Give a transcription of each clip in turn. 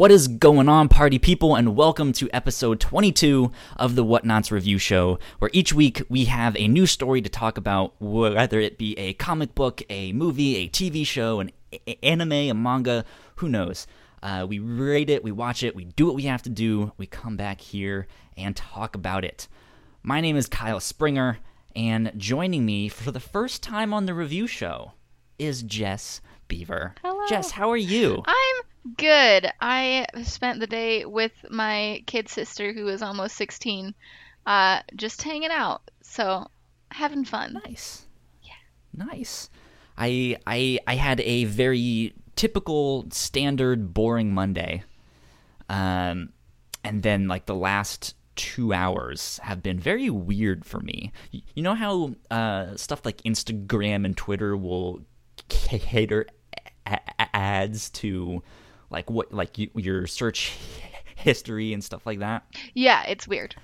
What is going on, party people, and welcome to episode 22 of the Whatnauts Review Show, where each week we have a new story to talk about, whether it be a comic book, a movie, a TV show, an anime, a manga, who knows. Uh, we rate it, we watch it, we do what we have to do, we come back here and talk about it. My name is Kyle Springer, and joining me for the first time on the review show is Jess Beaver. Hello. Jess, how are you? I'm good. I spent the day with my kid sister, who is almost 16, uh, just hanging out. So, having fun. Nice. Yeah. Nice. I I I had a very typical standard boring Monday. Um and then like the last 2 hours have been very weird for me. You know how uh stuff like Instagram and Twitter will cater a- a- ads to like what like you, your search history and stuff like that? Yeah, it's weird.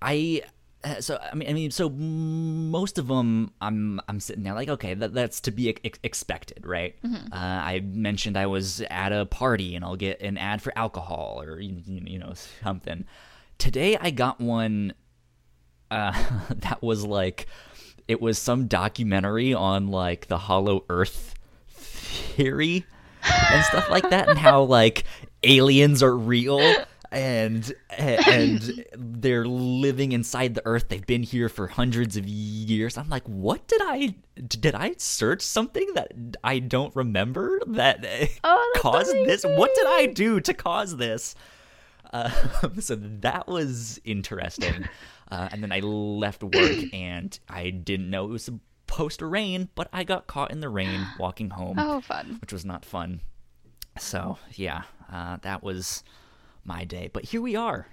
I uh, so I mean I mean so most of them I'm I'm sitting there like okay that, that's to be ex- expected right uh, I mentioned I was at a party and I'll get an ad for alcohol or you, you know something today I got one uh, that was like it was some documentary on like the hollow earth theory and stuff like that and how like aliens are real and and they're living inside the earth. They've been here for hundreds of years. I'm like what did i did i search something that i don't remember that Oh, caused this? What did i do to cause this? Uh, so that was interesting. Uh, and then i left work and i didn't know it was supposed to rain but i got caught in the rain walking home Oh, fun. which was not fun. So yeah, uh, that was my day. But here we are,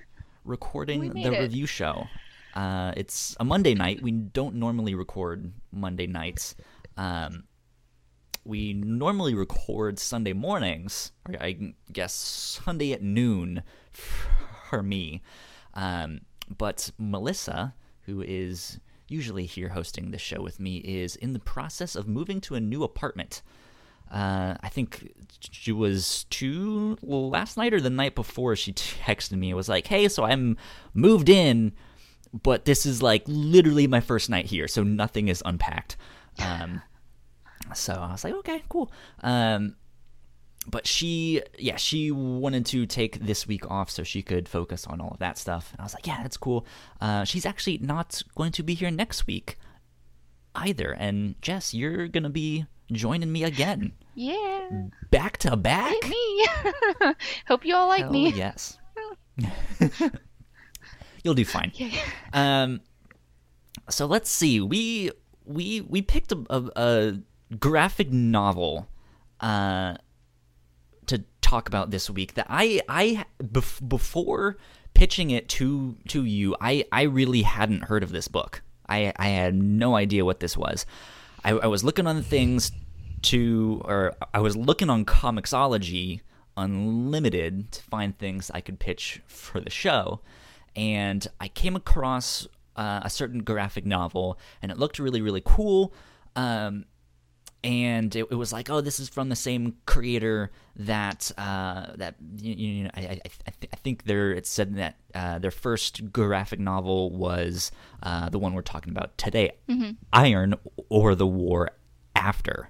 recording We the it. review show. Uh, it's a Monday night. We don't normally record Monday nights. Um, we normally record Sunday mornings, or I guess Sunday at noon for me. Um, but Melissa, who is usually here hosting this show with me, is in the process of moving to a new apartment. Uh, I think she was two last night or the night before. She texted me. It was like, "Hey, so I'm moved in, but this is like literally my first night here, so nothing is unpacked." Um, so I was like, "Okay, cool." Um, but she, yeah, she wanted to take this week off so she could focus on all of that stuff. And I was like, "Yeah, that's cool." Uh, she's actually not going to be here next week either. And Jess, you're gonna be joining me again Yeah. back to back. Hit me. Hope you all like Hell me. yes. You'll do fine. Yeah. Um, so let's see. We we we picked a, a, a graphic novel uh, to talk about this week that I I bef- before pitching it to to you, I I really hadn't heard of this book. I I had no idea what this was. I, I was looking on things to, or I was looking on Comixology Unlimited to find things I could pitch for the show, and I came across uh, a certain graphic novel, and it looked really really cool. Um, and it, it was like, oh, this is from the same creator that uh, that you, you know. I, I, I, th- I think they're it said that uh, their first graphic novel was uh, the one we're talking about today, Iron or the War After.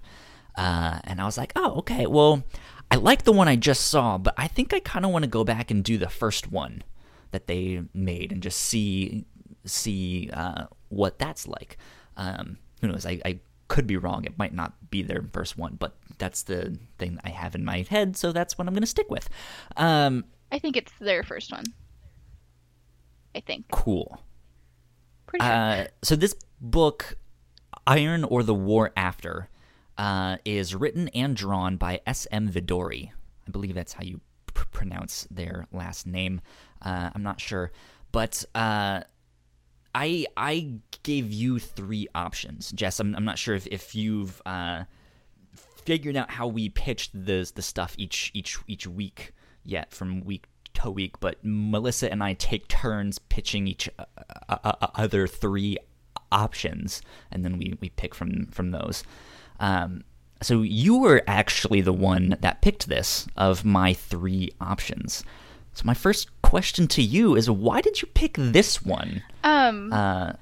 Uh, and I was like, oh, okay. Well, I like the one I just saw, but I think I kind of want to go back and do the first one that they made and just see see uh, what that's like. Um, who knows? I, I could be wrong. It might not be their first one, but that's the thing I have in my head, so that's what I'm going to stick with. Um, I think it's their first one. I think. cool. Pretty sure. Uh, so this book, Iron or the War After, uh, is written and drawn by S.M. Vidaurri. I believe that's how you pr- pronounce their last name. Uh, I'm not sure, but uh, I I gave you three options, Jess. I'm, I'm not sure if if you've uh, figured out how we pitched the the stuff each each each week yet from week to week, but Melissa and I take turns pitching each uh, uh, uh, other three options, and then we, we pick from from those. Um, so you were actually the one that picked this of my three options. So my first question to you is, why did you pick this one? Um, Uh,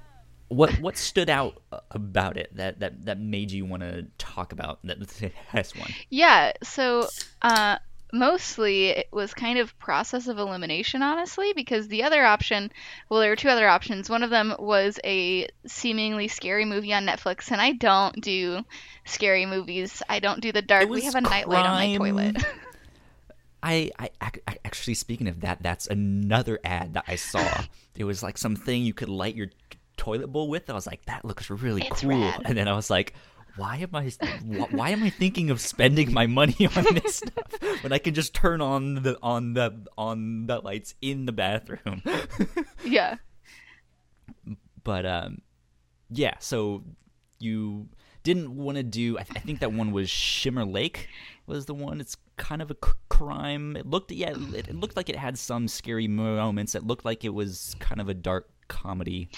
what what stood out about it that that that made you want to talk about that this one? yeah, so uh, mostly it was kind of process of elimination, honestly, because the other option, well, there were two other options. One of them was a seemingly scary movie on Netflix, and I don't do scary movies. I don't do the dark. We have a nightlight on my toilet. I, I, I actually speaking of that, that's another ad that I saw. it was like something you could light your toilet bowl with. I was like, that looks really It's cool. rad. And then I was like, why am I wh- why am I thinking of spending my money on this stuff when I can just turn on the on the on the lights in the bathroom? yeah. but um, yeah. So you didn't want to do. I, th- I think that one was Shimmer Lake was the one. It's kind of a c- crime. It looked yeah. It, it looked like it had some scary moments. It looked like it was kind of a dark comedy.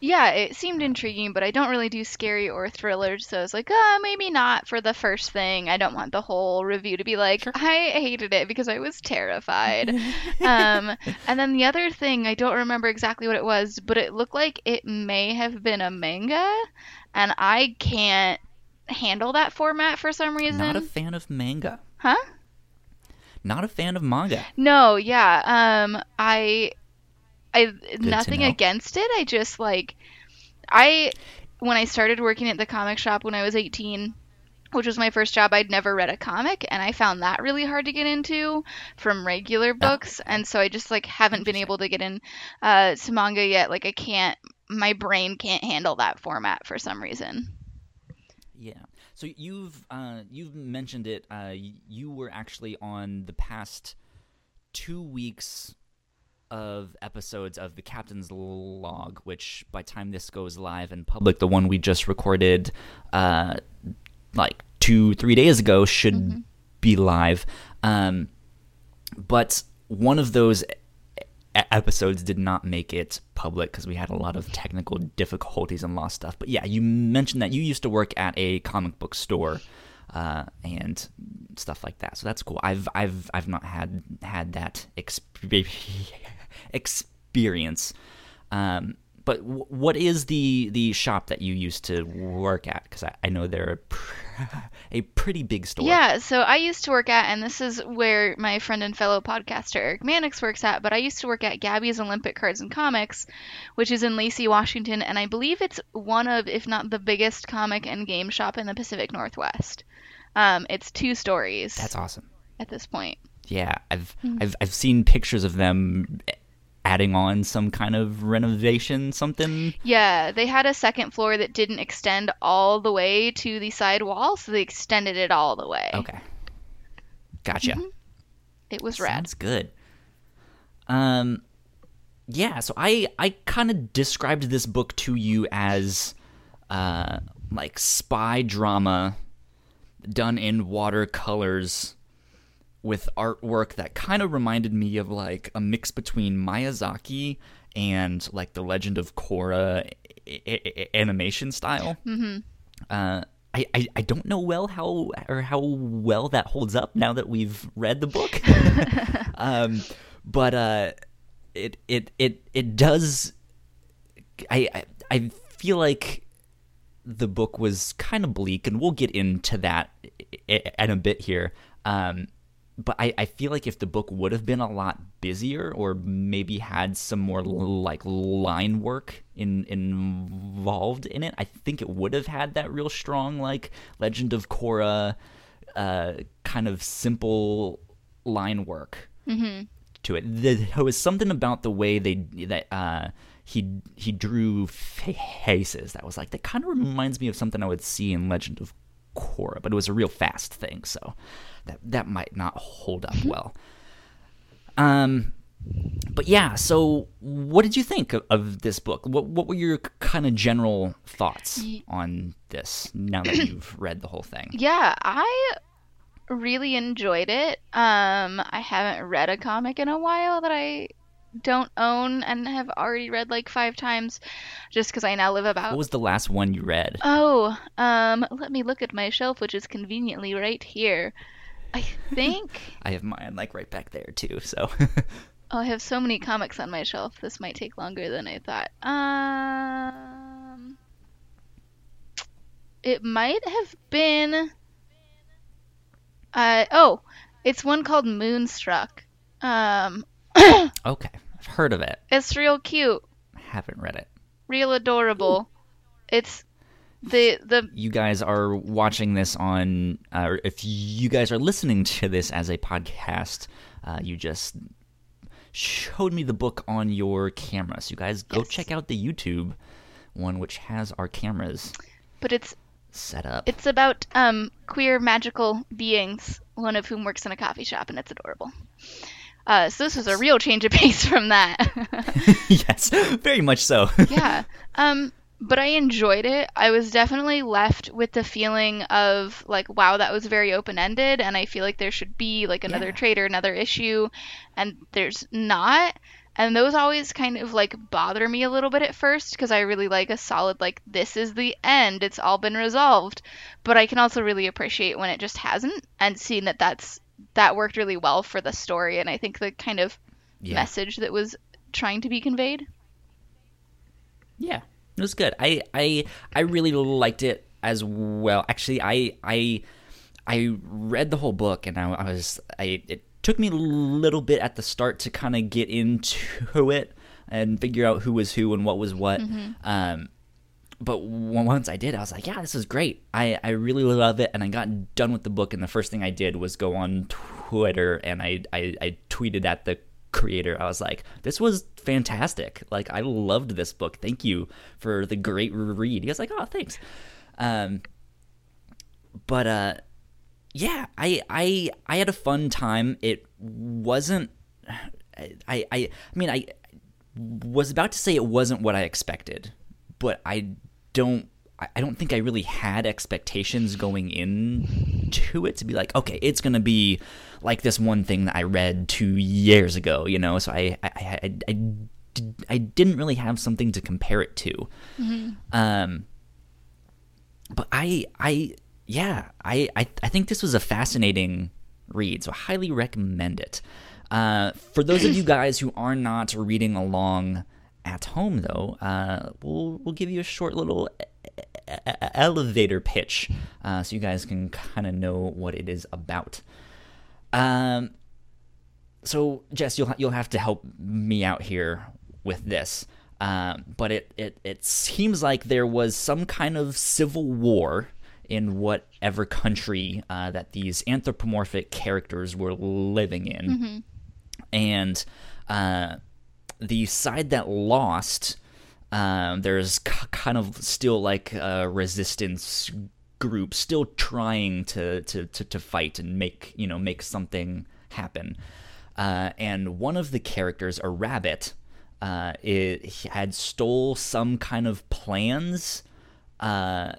Yeah, it seemed intriguing, but I don't really do scary or thrillers, so I was like, uh, maybe not for the first thing. I don't want the whole review to be like, I hated it because I was terrified. um, and then the other thing, I don't remember exactly what it was, but it looked like it may have been a manga, and I can't handle that format for some reason. Not a fan of manga. huh? Not a fan of manga. No, yeah. Um, I, I nothing against it. I just like, I when I started working at the comic shop when I was 18, which was my first job, I'd never read a comic, and I found that really hard to get into from regular books, and so I just like haven't been able to get in uh, to manga yet. Like I can't, my brain can't handle that format for some reason. Yeah. So you've uh, you've mentioned it. Uh, you were actually on the past two weeks of episodes of the Captain's Log, which by time this goes live in public, the one we just recorded, uh, like two three days ago, should be live. Um, but one of those episodes did not make it public because we had a lot of technical difficulties and lost stuff. But yeah, you mentioned that you used to work at a comic book store uh, and stuff like that. So that's cool. I've I've I've not had had that experience. Um, but w- what is the the shop that you used to work at? Because I, I know they're pr- a pretty big store. Yeah, so I used to work at, and this is where my friend and fellow podcaster Eric Mannix works at, but I used to work at Gabby's Olympic Cards and Comics, which is in Lacey, Washington, and I believe it's one of, if not the biggest comic and game shop in the Pacific Northwest. Um, it's two stories That's awesome. at this point. Yeah, I've Hmm. I've I've seen pictures of them adding on some kind of renovation, something. Yeah, they had a second floor that didn't extend all the way to the side wall, so they extended it all the way. Okay, gotcha. It was rad. Sounds good. Um, yeah. So I I kind of described this book to you as uh like spy drama done in watercolors with artwork that kind of reminded me of like a mix between Miyazaki and like the Legend of Korra I- I- animation style. Mm-hmm. Uh, I, I, I don't know well how or how well that holds up now that we've read the book. um, but uh, it it it it does. I, I I feel like the book was kind of bleak, and we'll get into that in a bit here. Um, but I, I feel like if the book would have been a lot busier, or maybe had some more like line work in involved in it, I think it would have had that real strong like Legend of Korra, uh, kind of simple line work to it. There was something about the way they that uh, he he drew faces that was like that kind of reminds me of something I would see in Legend of Korra, but it was a real fast thing, so that that might not hold up well. Um, but yeah, so what did you think of, of this book? What what were your kind of general thoughts on this now that you've read the whole thing? Yeah, I really enjoyed it. Um, I haven't read a comic in a while that I don't own and have already read like five times, just because I now live about. What was the last one you read? Oh, um, let me look at my shelf, which is conveniently right here. I think. I have mine like right back there too. So oh, I have so many comics on my shelf. This might take longer than I thought. Um, it might have been. Uh oh, it's one called Moonstruck. Um, okay, I've heard of it. it's real cute, Haven't read it. real adorable. It's the the You guys are watching this on, uh, or if you guys are listening to this as a podcast, uh, you just showed me the book on your camera. So you guys go Yes. check out the YouTube one, which has our cameras but it's set up. It's about um, queer magical beings, one of whom works in a coffee shop, and it's adorable. Uh, so this was a real change of pace from that. yes, very much so. yeah. Um, but I enjoyed it. I was definitely left with the feeling of like, wow, that was very open ended, and I feel like there should be like another Yeah. trade or another issue, and there's not. And those always kind of like bother me a little bit at first because I really like a solid like this is the end, it's all been resolved. But I can also really appreciate when it just hasn't, and seeing that that's that worked really well for the story, and I think the kind of yeah. message that was trying to be conveyed. Yeah, it was good. I I I really liked it as well. Actually, I I I read the whole book and I, I was I it took me a little bit at the start to kind of get into it and figure out who was who and what was what. Um, but once I did, I was like, yeah, this is great. I, I really love it. And I got done with the book, and the first thing I did was go on Twitter and I, I, I tweeted at the creator. I was like, this was fantastic. Like, I loved this book. Thank you for the great read. He was like, oh, thanks. Um, but, uh, yeah, I, I, I had a fun time. It wasn't, I, I, I mean, I was about to say it wasn't what I expected, but I don't I don't think I really had expectations going into it to be like, okay, it's gonna be like this one thing that I read two years ago, you know. So I I I, I, I, did- I didn't really have something to compare it to. Um, but I I yeah I, I I think this was a fascinating read, so I highly recommend it. Uh, for those of you guys who are not reading along at home, though, uh, we'll we'll give you a short little elevator pitch, uh, so you guys can kind of know what it is about. Um, so Jess, you'll you'll have to help me out here with this. Um, but it, it it seems like there was some kind of civil war in whatever country uh, that these anthropomorphic characters were living in, and uh, the side that lost, um, there's kind of still like a resistance group still trying to, to, to, to fight and make you know make something happen. Uh, and one of the characters, a rabbit, uh, it, had stole some kind of plans. Uh,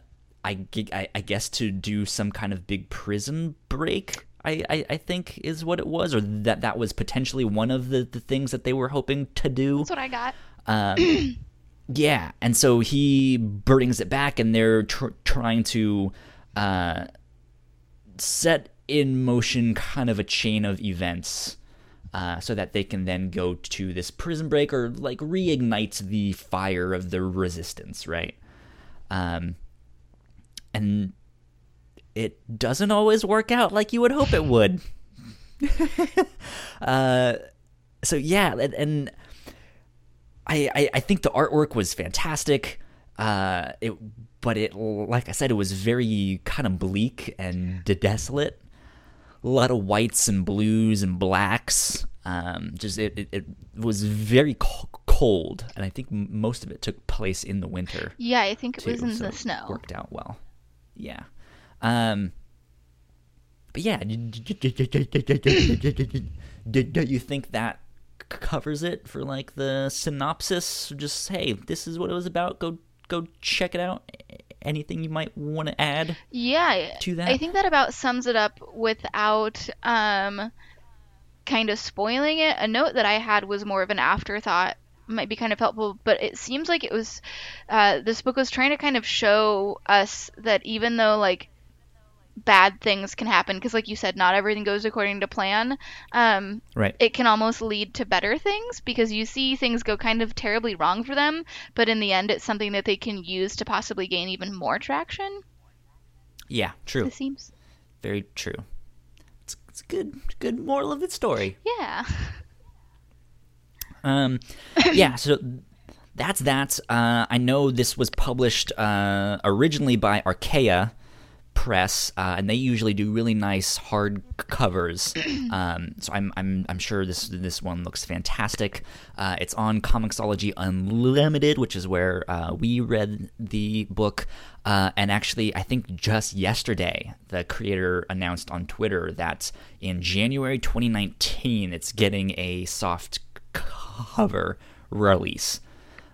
I, I- I guess to do some kind of big prison break. I, I, I think is what it was, or that that was potentially one of the, the things that they were hoping to do. That's what I got. Um, yeah, and so he brings it back, and they're tr- trying to uh, set in motion kind of a chain of events uh, so that they can then go to this prison break or like reignite the fire of the resistance, right? Um, and it doesn't always work out like you would hope it would. uh, so yeah, and, and I, I I think the artwork was fantastic. Uh, it but it like I said, it was very kind of bleak and desolate. A lot of whites and blues and blacks. Um, just it, it, it was very cold, and I think most of it took place in the winter Yeah, I think it was in so the it snow. Worked out well. Yeah. Um. But yeah, don't you think that covers it for like the synopsis? Just hey, this is what it was about. Go go check it out. Anything you might want to add? Yeah, to that? I think that about sums it up without um kind of spoiling it. A note that I had was more of an afterthought might be kind of helpful, but it seems like it was uh, this book was trying to kind of show us that even though like bad things can happen, because like you said, not everything goes according to plan. Um, Right. it can almost lead to better things because you see things go kind of terribly wrong for them, but in the end, it's something that they can use to possibly gain even more traction. Yeah, true. It seems. Very true. It's, it's a good, good moral of the story. Yeah. Um, yeah, so that's that. Uh, I know this was published uh, originally by Archaia Press, uh, and they usually do really nice hard covers. Um, so I'm, I'm, I'm sure this this one looks fantastic. Uh, it's on Comixology Unlimited, which is where uh, we read the book. Uh, and actually, I think just yesterday, the creator announced on Twitter that in January 2019, it's getting a soft cover release,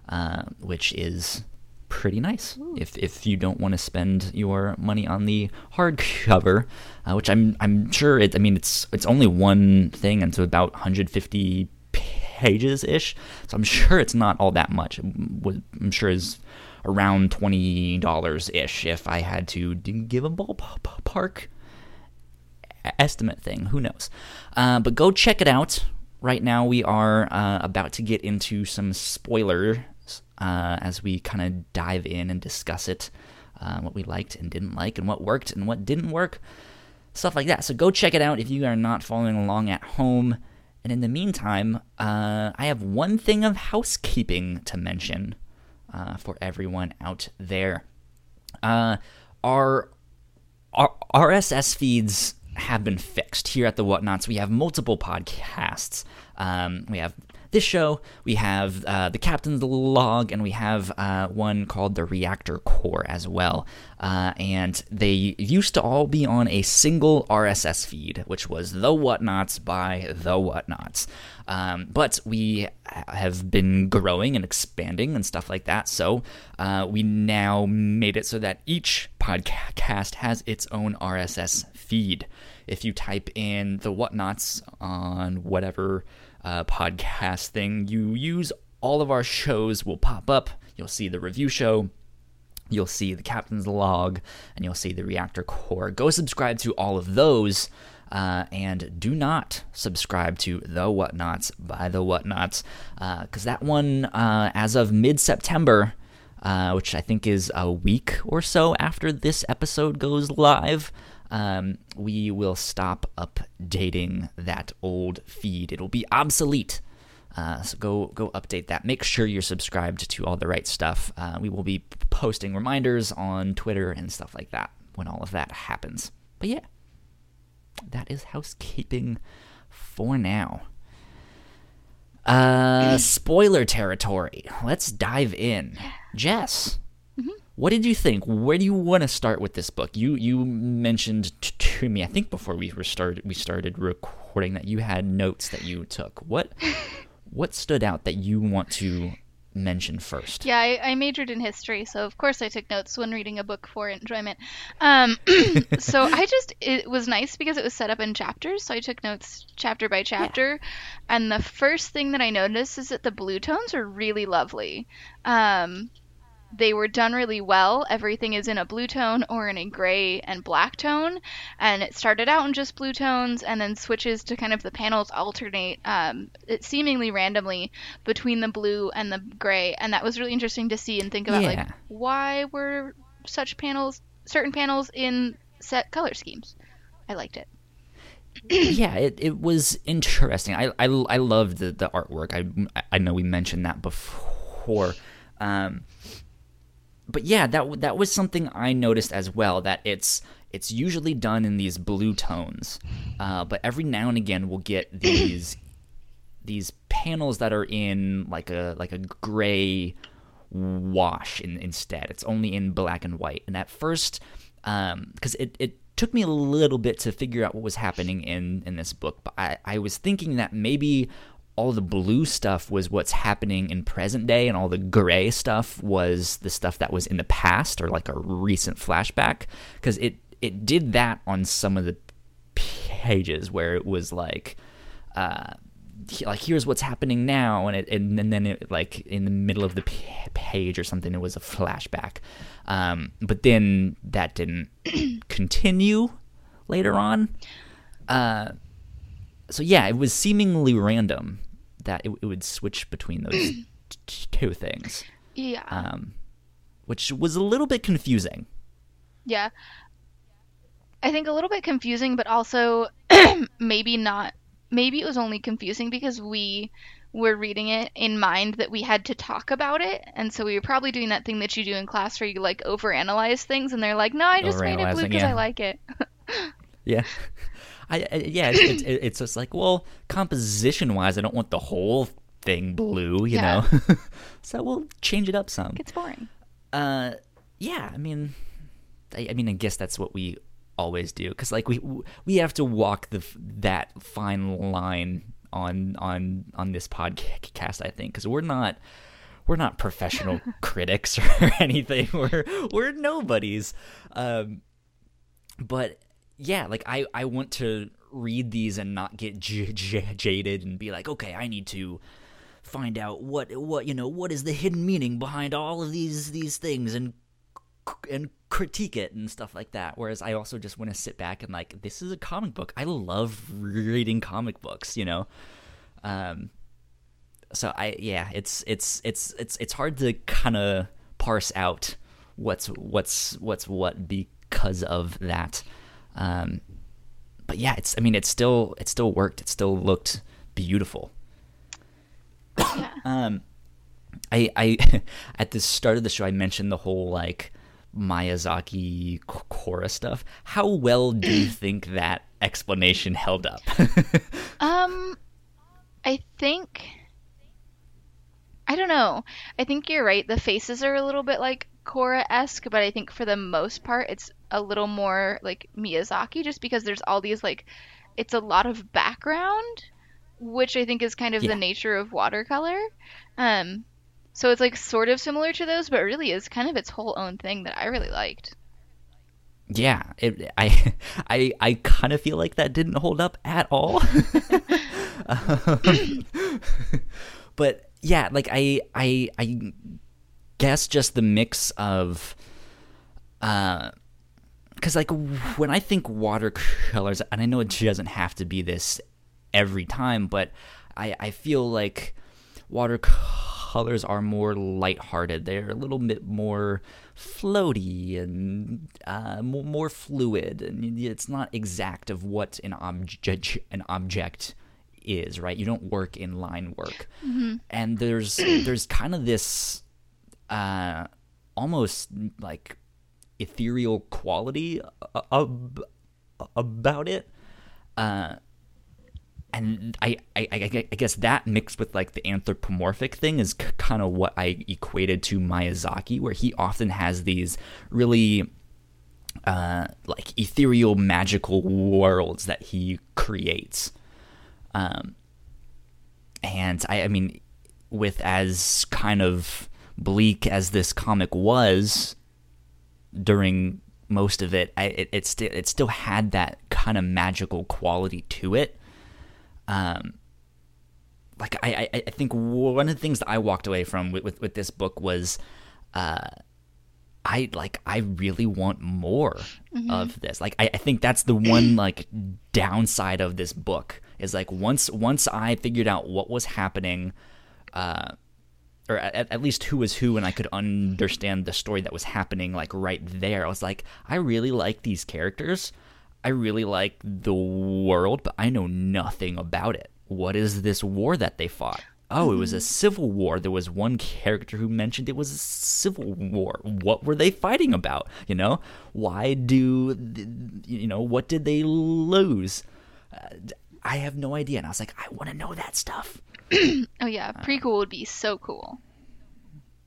uh, which is pretty nice. If if you don't want to spend your money on the hardcover, uh, which I'm I'm sure it. I mean, it's it's only one thing, and so about 150 pages ish. So I'm sure it's not all that much. I'm sure is around twenty dollars ish. If I had to give a ballpark estimate thing, who knows? Uh, but go check it out right now we are uh, about to get into some spoilers uh, as we kind of dive in and discuss it, uh, what we liked and didn't like, and what worked and what didn't work, stuff like that. So go check it out if you are not following along at home. And in the meantime, uh, I have one thing of housekeeping to mention uh, for everyone out there. Uh, our, our RSS feeds have been fixed here at the Whatnauts. We have multiple podcasts. Um, we have this show, we have uh, the Captain's Log, and we have uh, one called the Reactor Core as well. Uh, and they used to all be on a single RSS feed, which was The Whatnauts by The Whatnauts. Um, but we have been growing and expanding and stuff like that. So uh, we now made it so that each podcast has its own RSS feed. If you type in the Whatnauts on whatever uh, podcast thing you use, all of our shows will pop up. You'll see the review show, you'll see the captain's log, and you'll see the reactor core. Go subscribe to all of those. Uh, and do not subscribe to The whatnauts by The whatnauts because uh, that one, uh, as of mid September, uh, which I think is a week or so after this episode goes live, um, we will stop updating that old feed. It'll be obsolete. Uh, so go go update that. Make sure you're subscribed to all the right stuff. Uh, we will be posting reminders on Twitter and stuff like that when all of that happens. But yeah, that is housekeeping for now. Uh, spoiler territory. Let's dive in. Jess, what did you think? Where do you want to start with this book? You you mentioned t- to me, I think before we were started we started recording that you had notes that you took. What what stood out that you want to mention first? Yeah, I, I majored in history, so of course I took notes when reading a book for enjoyment. Um, so I just it was nice because it was set up in chapters, so I took notes chapter by chapter. And the first thing that I noticed is that the blue tones are really lovely. Um, they were done really well. Everything is in a blue tone or in a gray and black tone. And it started out in just blue tones and then switches to kind of the panels alternate um, it seemingly randomly between the blue and the gray. And that was really interesting to see and think about like why were such panels, certain panels in set color schemes. I liked it. yeah, it, it was interesting. I, I, I loved the, the artwork. I, I know we mentioned that before. Um, but yeah, that that was something I noticed as well. That it's it's usually done in these blue tones, uh, but every now and again we'll get these these panels that are in like a like a gray wash in, instead. It's only in black and white. And at first, because it, it took me a little bit to figure out what was happening in, in this book, but I, I was thinking that maybe all the blue stuff was what's happening in present day, and all the gray stuff was the stuff that was in the past or like a recent flashback. Because it, it did that on some of the pages where it was like uh, like here's what's happening now, and it and, and then it like in the middle of the page or something, it was a flashback. Um, but then that didn't continue later on. Uh, so yeah, it was seemingly random that it, it would switch between those t- two things, Yeah. um, which was a little bit confusing. Yeah. I think a little bit confusing, but also maybe not. Maybe it was only confusing because we were reading it in mind that we had to talk about it, and so we were probably doing that thing that you do in class where you like overanalyze things, and they're like, "No, I just made it blue because yeah. I like it." Yeah. I, I yeah, it's, it's, it's just like, well, composition wise, I don't want the whole thing blue, you Yeah. know. so we'll change it up some. It's boring. Uh, yeah, I mean, I, I mean, I guess that's what we always do because like we we have to walk the that fine line on on on this podcast. I think because we're not we're not professional critics or anything. We're we're nobodies. Um, but yeah, like I I want to read these and not get j- j- jaded and be like, okay, I need to find out what what you know what is the hidden meaning behind all of these these things and and critique it and stuff like that. Whereas I also just want to sit back and like, this is a comic book. I love reading comic books, you know. Um, so I yeah, it's it's it's it's it's hard to kind of parse out what's what's what's what because of that. Um, but yeah, it's I mean it's still it still worked. It still looked beautiful. Yeah. Um, I I at the start of the show I mentioned the whole like Miyazaki Korra stuff. How well do you think that explanation held up? Um, I think. I don't know. I think you're right. The faces are a little bit like Korra esque, but I think for the most part, it's a little more like Miyazaki just because there's all these, like, it's a lot of background, which I think is kind of Yeah. the nature of watercolor. Um, so it's like sort of similar to those, but really is kind of its whole own thing that I really liked. yeah, it, I I I kind of feel like that didn't hold up at all. Um, but yeah, like I I I guess just the mix of uh because like when I think watercolors, and I know it doesn't have to be this every time, but I I feel like watercolors are more lighthearted. They're a little bit more floaty and uh, more, more fluid, and it's not exact of what an object an object is. Right? You don't work in line work, and there's there's kind of this uh, almost like ethereal quality ab- about it. Uh, and I, I, I I guess that mixed with like the anthropomorphic thing is k- kind of what I equated to Miyazaki, where he often has these really uh, like ethereal, magical worlds that he creates. Um, and I, I mean, with as kind of bleak as this comic was during most of it, I, it it, sti- it still had that kind of magical quality to it. Um, like I, I, I think one of the things that I walked away from with, with, with this book was, uh, I like I really want more of this. Like I, I think that's the one like downside of this book is like once once I figured out what was happening, uh, or at, at least who was who, and I could understand the story that was happening like right there. I was like, I really like these characters. I really like the world, but I know nothing about it. What is this war that they fought? Oh, it was a civil war. There was one character who mentioned it was a civil war. What were they fighting about? You know, why do you know what did they lose? I have no idea. And I was like, I want to know that stuff. Oh yeah, prequel would be so cool.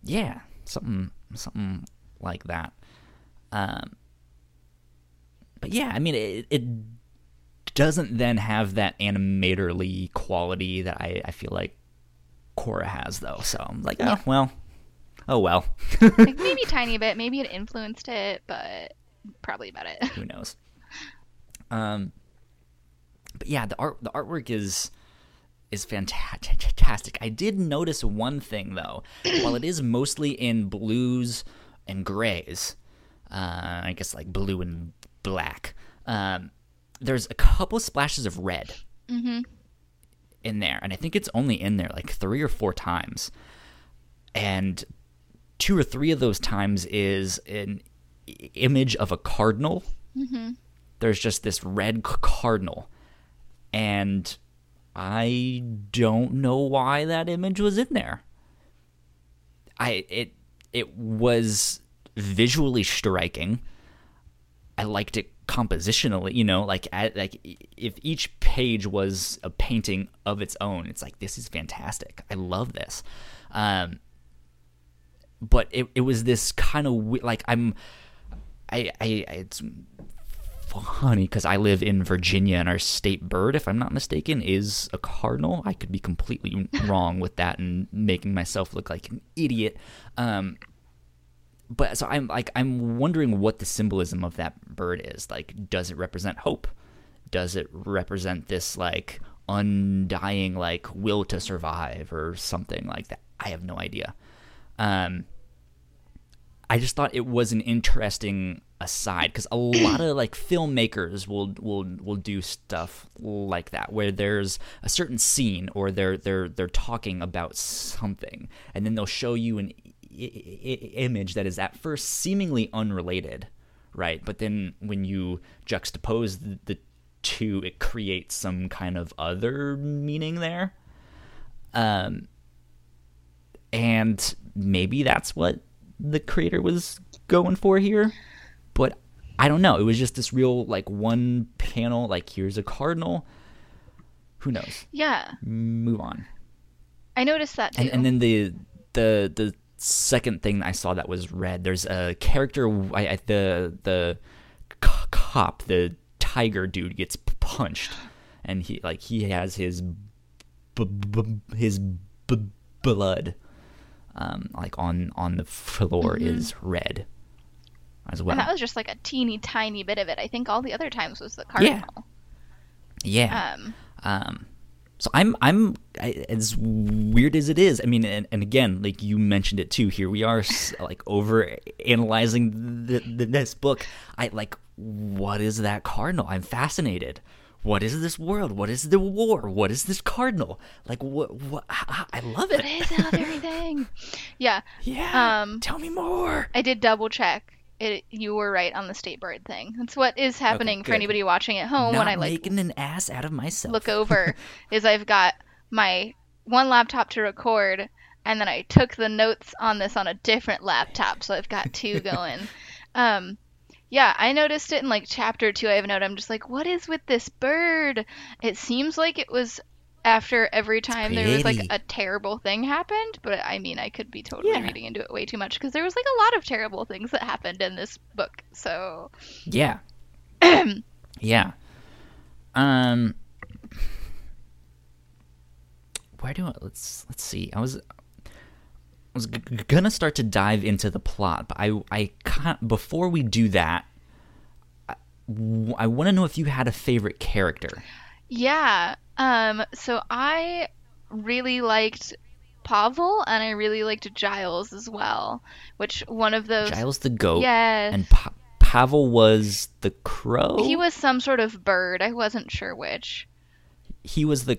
yeah. Something something like that. Um but yeah i mean it, it doesn't then have that animatorly quality that i, I feel like Korra has though. So i'm like oh well. Oh well. Like maybe a tiny bit, maybe it influenced it, but probably about it. who knows? Um but yeah the art the artwork is is fantastic. I did notice one thing though. While it is mostly in blues and grays, uh, I guess like blue and black, um, there's a couple splashes of red in there, and I think it's only in there like three or four times, and two or three of those times is an image of a cardinal. There's just this red cardinal, and I don't know why that image was in there. I it it was visually striking. I liked it compositionally, you know, like at, like if each page was a painting of its own, it's like this is fantastic. I love this. Um, but it it was this kind of like I'm I I it's funny because I live in Virginia and our state bird, if I'm not mistaken, is a cardinal. I could be completely wrong with that and making myself look like an idiot. Um, but so I'm like I'm wondering what the symbolism of that bird is. Like, does it represent hope? Does it represent this like undying like will to survive or something like that? I have no idea. Um, I just thought it was an interesting aside because a lot of like filmmakers will will will do stuff like that where there's a certain scene or they're they're they're talking about something and then they'll show you an I- I- image that is at first seemingly unrelated, right? But then when you juxtapose the, the two, it creates some kind of other meaning there. Um, and maybe that's what the creator was going for here i don't know. It was just this real like one panel like here's a cardinal. Who knows? Yeah, move on. I noticed that too. and, and then the the the second thing i saw that was red there's a character I, I, the the cop the tiger dude gets punched. And he like he has his b- b- his b- blood um like on on the floor is red as well and that was just like a teeny tiny bit of it. I think all the other times was the cardinal. yeah Um, Um, so I'm I'm I, as weird as it is. I mean, and, and again, like you mentioned it too. Here we are, like over analyzing the, the, this book. I like, what is that cardinal? I'm fascinated. What is this world? What is the war? What is this cardinal? Like, what? What? I, I love it. what is that very thing? Yeah, Yeah. Um, tell me more. I did double check. It, you were right on the state bird thing. That's what is happening for anybody watching at home Not when I like making an ass out of myself. look over is I've got my one laptop to record and then I took the notes on this on a different laptop so I've got two going. um yeah, I noticed it in like chapter 2 I have a note I'm just like what is with this bird? It seems like it was after every time there was like a terrible thing happened, but I mean I could be totally Yeah. reading into it way too much because there was like a lot of terrible things that happened in this book. So Yeah. yeah. Um. Where do I let's let's see. I was I was g- gonna start to dive into the plot, but I I can't. Before we do that, I, I want to know if you had a favorite character. Yeah. Um, so I really liked Pavel and I really liked Giles as well. Which one of those Giles the goat. Yes. And pa- Pavel was the crow. he was some sort of bird. I wasn't sure which. He was the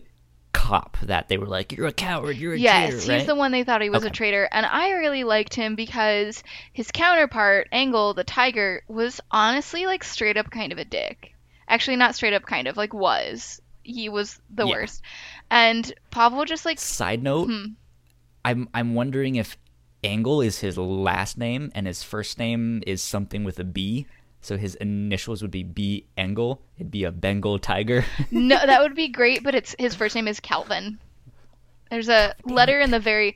cop that they were like, "You're a coward. You're a Yes, traitor," he's right? the one they thought he was a traitor, and I really liked him because his counterpart, Engel the tiger, was honestly like straight up kind of a dick. Actually, not straight up, kind of like was. He was the Yeah. worst, and Pavel just like Side note, Hmm. I'm I'm wondering if Engel is his last name and his first name is something with a B. So his initials would be B Engel. It'd be a Bengal tiger. No, that would be great, but it's his first name is Calvin. There's a letter in the very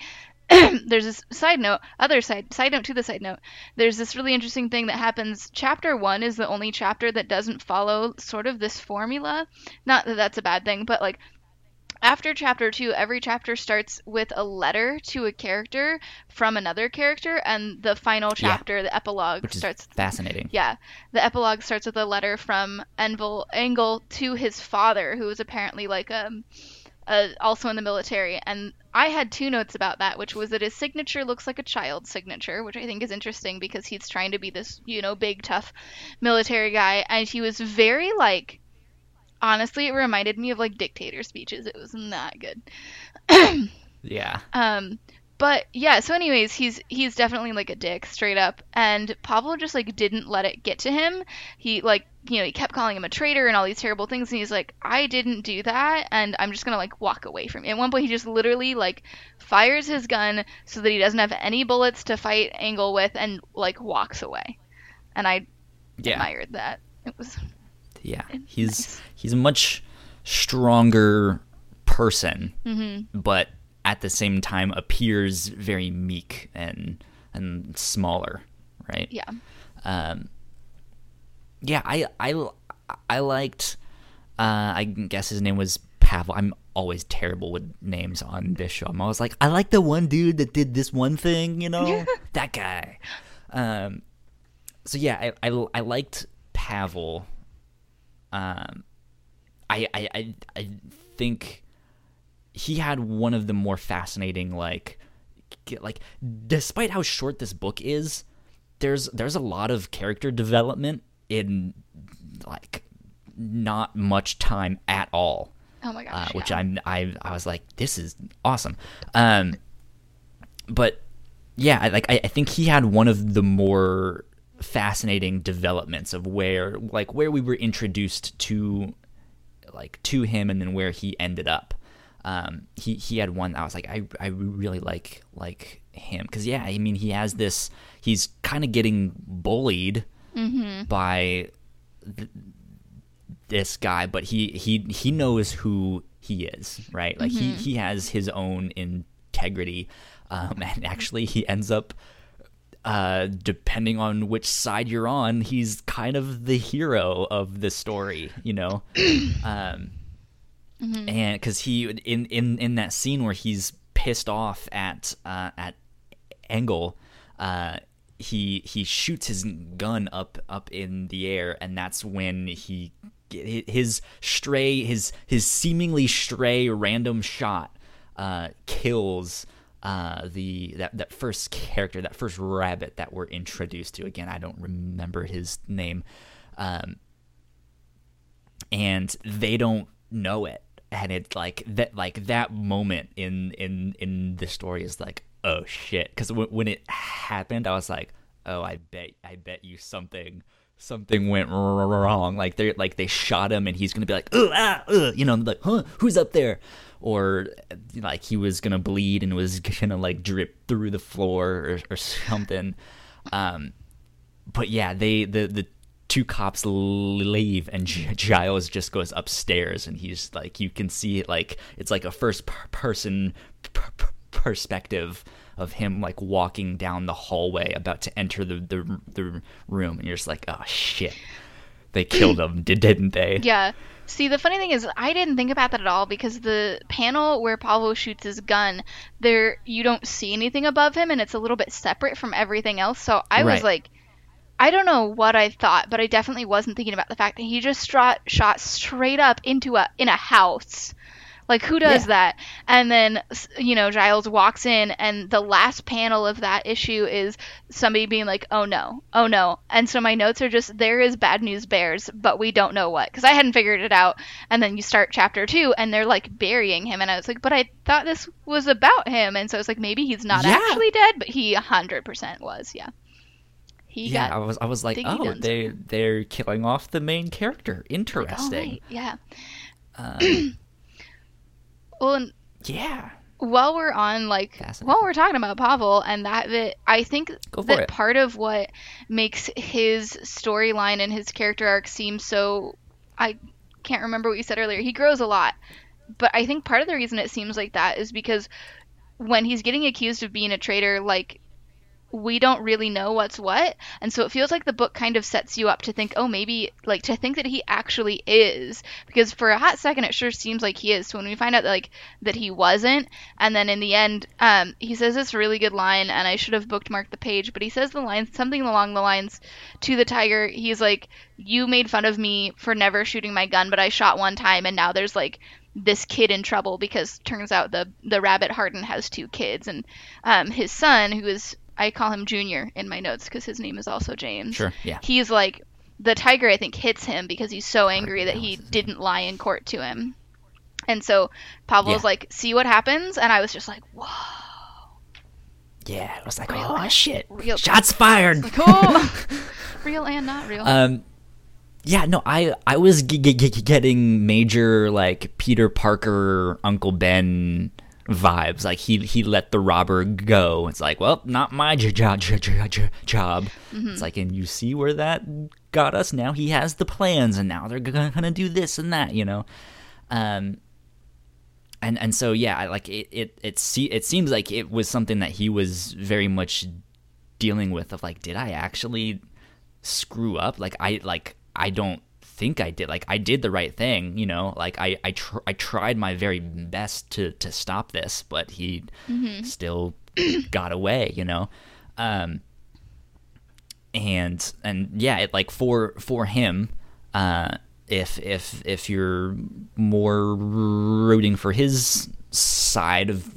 there's this side note, other side side note to the side note. There's this really interesting thing that happens. Chapter 1 is the only chapter that doesn't follow sort of this formula. Not that that's a bad thing, but like after chapter 2, every chapter starts with a letter to a character from another character and the final Yeah. chapter, the epilogue which is starts fascinating. yeah, the epilogue starts with a letter from Envel Engel to his father, who was apparently like a uh, also in the military. And I had two notes about that, which was that his signature looks like a child's signature, which I think is interesting because he's trying to be this, you know, big, tough military guy. And he was very, like, honestly, it reminded me of, like, dictator speeches. It was not good. Yeah. Um, but yeah, so anyways, he's he's definitely like a dick, straight up. And Pablo just like didn't let it get to him. He like you know he kept calling him a traitor and all these terrible things, and he's like, I didn't do that, and I'm just gonna like walk away from you. At one point, he just literally like fires his gun so that he doesn't have any bullets to fight Engel with, and like walks away. And I Yeah. admired that. It was Yeah. He's nice. he's a much stronger person, Mm-hmm. but at the same time appears very meek and and smaller, right? yeah. um, yeah, I I I liked. Uh, I guess his name was Pavel. I'm always terrible with names on this show. I'm always like, I like the one dude that did this one thing, you know, that guy. Um, so yeah, I, I I liked Pavel. Um, I I I, I think he had one of the more fascinating like like despite how short this book is there's there's a lot of character development in like not much time at all Oh my gosh. uh, which yeah. I'm I I was like this is awesome um but yeah I, like I, I think he had one of the more fascinating developments of where like where we were introduced to like to him and then where he ended up um he he had one I was like I I really like like him because yeah I mean he has this he's kind of getting bullied by th- this guy but he he he knows who he is right? Like he he has his own integrity um and actually he ends up uh, depending on which side you're on, he's kind of the hero of the story, you know. Um, And because he in in in that scene where he's pissed off at uh, at Engel, uh, he he shoots his gun up up in the air, and that's when he his stray his his seemingly stray random shot uh, kills uh, the that that first character, that first rabbit that we're introduced to. Again, I don't remember his name, um, and they don't know it, and it's like that like that moment in in in the story is like oh shit, because w- when it happened, I was like oh I bet I bet you something. Something went wrong. Like they like they shot him, and he's gonna be like, "Ugh, ah, ugh," you know, like, "Huh, who's up there?" Or like he was gonna bleed and was gonna like drip through the floor or, or something. Um, but yeah, they the the two cops leave and Giles just goes upstairs and he's like you can see it like it's like a first per- person p- p- perspective of him like walking down the hallway about to enter the the, the room and you're just like oh shit they killed him did didn't they Yeah. See, the funny thing is, I didn't think about that at all because the panel where Pablo shoots his gun, there you don't see anything above him, and it's a little bit separate from everything else. So I Right. was like, I don't know what I thought, but I definitely wasn't thinking about the fact that he just shot shot straight up into a in a house. Like who does Yeah. that? And then you know Giles walks in, and the last panel of that issue is somebody being like, "Oh no, oh no." And so my notes are just there is bad news bears, but we don't know what because I hadn't figured it out. And then you start chapter two, and they're like burying him, and I was like, "But I thought this was about him," and so it's like maybe he's not Yeah. actually dead, but he hundred percent was. Yeah. He yeah I was I was like oh they they're killing off the main character like, oh, interesting yeah. Um, Well, and yeah while we're on like while we're talking about Pavel and that that I think that it. part of what makes his storyline and his character arc seem so I can't remember what you said earlier. He grows a lot. But I think part of the reason it seems like that is because when he's getting accused of being a traitor like we don't really know what's what. And so it feels like the book kind of sets you up to think oh maybe like to think that he actually is. Because for a hot second it sure seems like he is. So when we find out like that he wasn't and then in the end um, he says this really good line and i should have bookmarked the page but he says the line something along the lines to the tiger. He's like you made fun of me for never shooting my gun but i shot one time and now there's like this kid in trouble because turns out the the rabbit Harden has two kids and um, his son who is I call him Junior in my notes because his name is also James. Sure, yeah. He's like the tiger I think hits him because he's so angry that he didn't lie in court to him. And so Pablo's Yeah. like, "See what happens?" And I was just like, "Whoa." Yeah, it was like, Real- oh shit, real- shots fired. Cool. real and not real. Um, yeah, no, I I was g- g- getting major like Peter Parker, Uncle Ben vibes. Like he he let the robber go. It's like, well, not my j- job. j- j- j- job. It's like, and you see where that got us. Now he has the plans, and now they're gonna, gonna do this and that. You know, um. And, and so yeah, I- like it it it, see, it seems like it was something that he was very much dealing with of like did I actually screw up like i like i don't think i did like i did the right thing you know like i i, tr- I tried my very best to to stop this but he still got away you know? Um and and yeah it like for for him uh if if if you're more rooting for his side of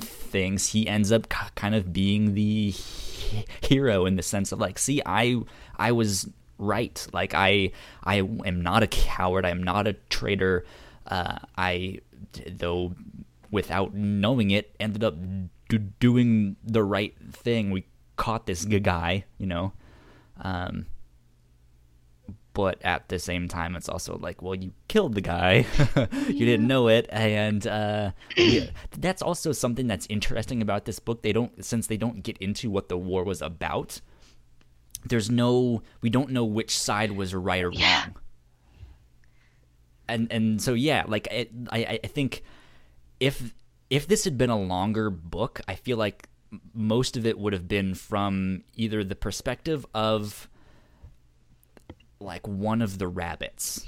things he ends up kind of being the hero in the sense of like see i i was right. Like i i am not a coward. I'm not a traitor. Uh i though without knowing it ended up do- doing the right thing. We caught this g- guy you know? Um but at the same time it's also like well you killed the guy. You didn't know it. And uh yeah, that's also something that's interesting about this book. They don't since they don't get into what the war was about there's no we don't know which side was right or Yeah. wrong. And and so yeah like it, i i think if if this had been a longer book i feel like most of it would have been from either the perspective of like one of the rabbits.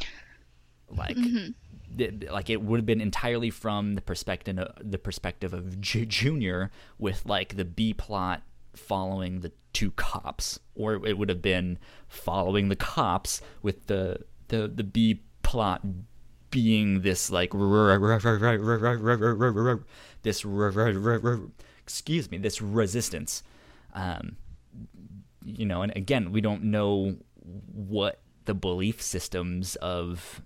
Like mm-hmm. th- like it would have been entirely from the perspective the perspective of J- Junior with like the B plot following the two cops or it would have been following the cops with the the the B plot being this like this excuse me this resistance um you know and again we don't know what the belief systems of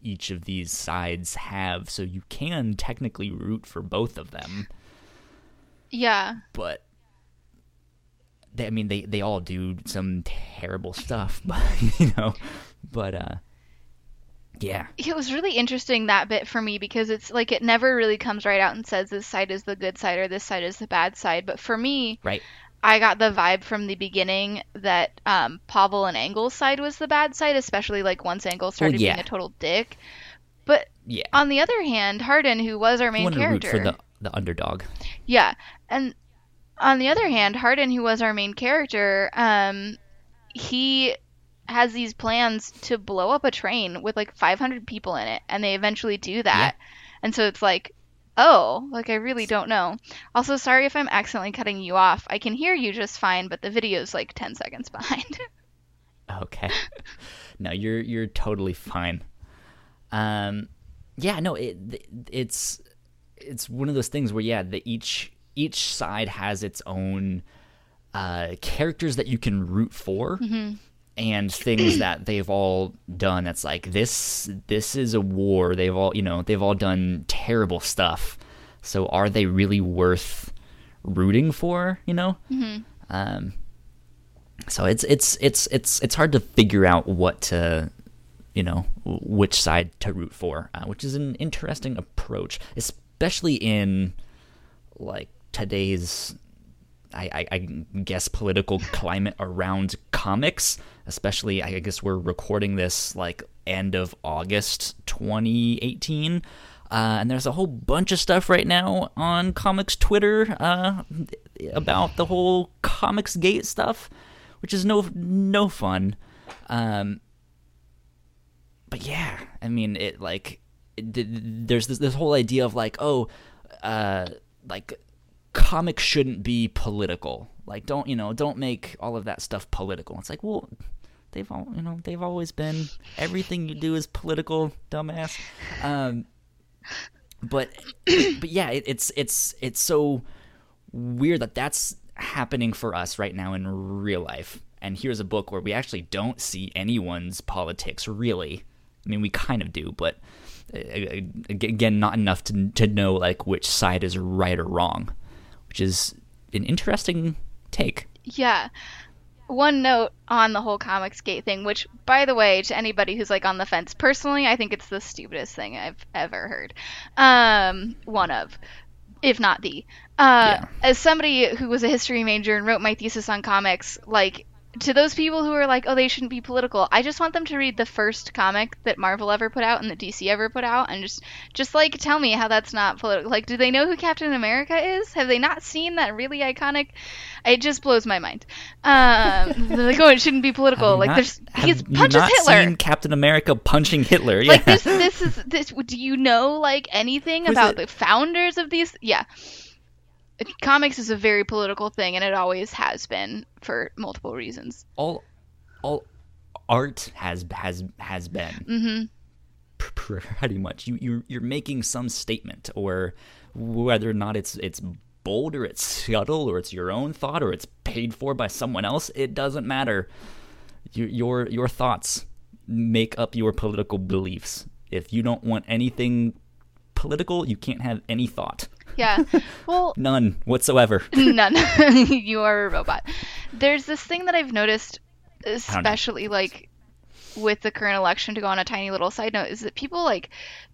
each of these sides have so you can technically root for both of them yeah. but they, I mean they they all do some terrible stuff but you know but uh yeah It was really interesting that bit for me because it's like it never really comes right out and says this side is the good side or this side is the bad side. But for me, right I got the vibe from the beginning that um, Pavel and Engel's side was the bad side, especially like once Engel started yeah. being a total dick. But yeah on the other hand, Hardin, who was our main want to root character, for the the underdog yeah, and on the other hand, Hardin, who was our main character, um, he has these plans to blow up a train with like 500 people in it, and they eventually do that. And so it's like, oh, like I really don't know. Also, sorry if I'm accidentally cutting you off. I can hear you just fine, but the video's like 10 seconds behind. Okay. no, you're you're totally fine. Um, yeah, no, it it's it's one of those things where yeah, the each each side has its own uh, characters that you can root for. And things that they've all done. that's like this. This is a war. They've all, you know, they've all done terrible stuff. So are they really worth rooting for? You know. Um, so it's it's it's it's it's hard to figure out what to you know which side to root for uh, which is an interesting approach especially in like today's I, I, I guess political climate around comics especially i guess we're recording this like end of august 2018 uh, and there's a whole bunch of stuff right now on comics twitter uh, about the whole comics gate stuff which is no no fun. Um, but yeah, I mean, it like it, there's this this whole idea of like, oh, uh, like comics shouldn't be political. Like, don't you know? Don't make all of that stuff political. It's like, well, they've all you know they've always been. Everything you do is political, dumbass. Um, but but yeah, it, it's it's it's so weird that that's happening for us right now in real life. And here's a book where we actually don't see anyone's politics really. I mean, we kind of do, but uh, again, not enough to to know like which side is right or wrong, which is an interesting take. Yeah. One note on the whole Comics Gate thing, which, by the way, to anybody who's like on the fence, personally, I think it's the stupidest thing I've ever heard. Um, one of, if not the. Uh, yeah. As somebody who was a history major and wrote my thesis on comics, like to those people who are like, oh, they shouldn't be political, I just want them to read the first comic that Marvel ever put out and that DC ever put out, and just just like tell me how that's not political. Like, do they know who Captain America is? Have they not seen that really iconic? It just blows my mind. Um, like, oh, it shouldn't be political. Like, not, there's he punches Hitler. Captain America punching Hitler. Yeah. Like this, this is this. Do you know like anything Who's about it? the founders of these? Yeah comics is a very political thing and it always has been for multiple reasons. All all art has has has been. Mm-hmm. pretty much. You you're, you're making some statement or whether or not it's it's bold or it's subtle or it's your own thought or it's paid for by someone else it doesn't matter. Your your, your thoughts make up your political beliefs. If you don't want anything political you can't have any thought yeah. Well, none whatsoever. none. you are a robot. There's this thing that I've noticed, especially like with the current election to go on a tiny little side note is that people like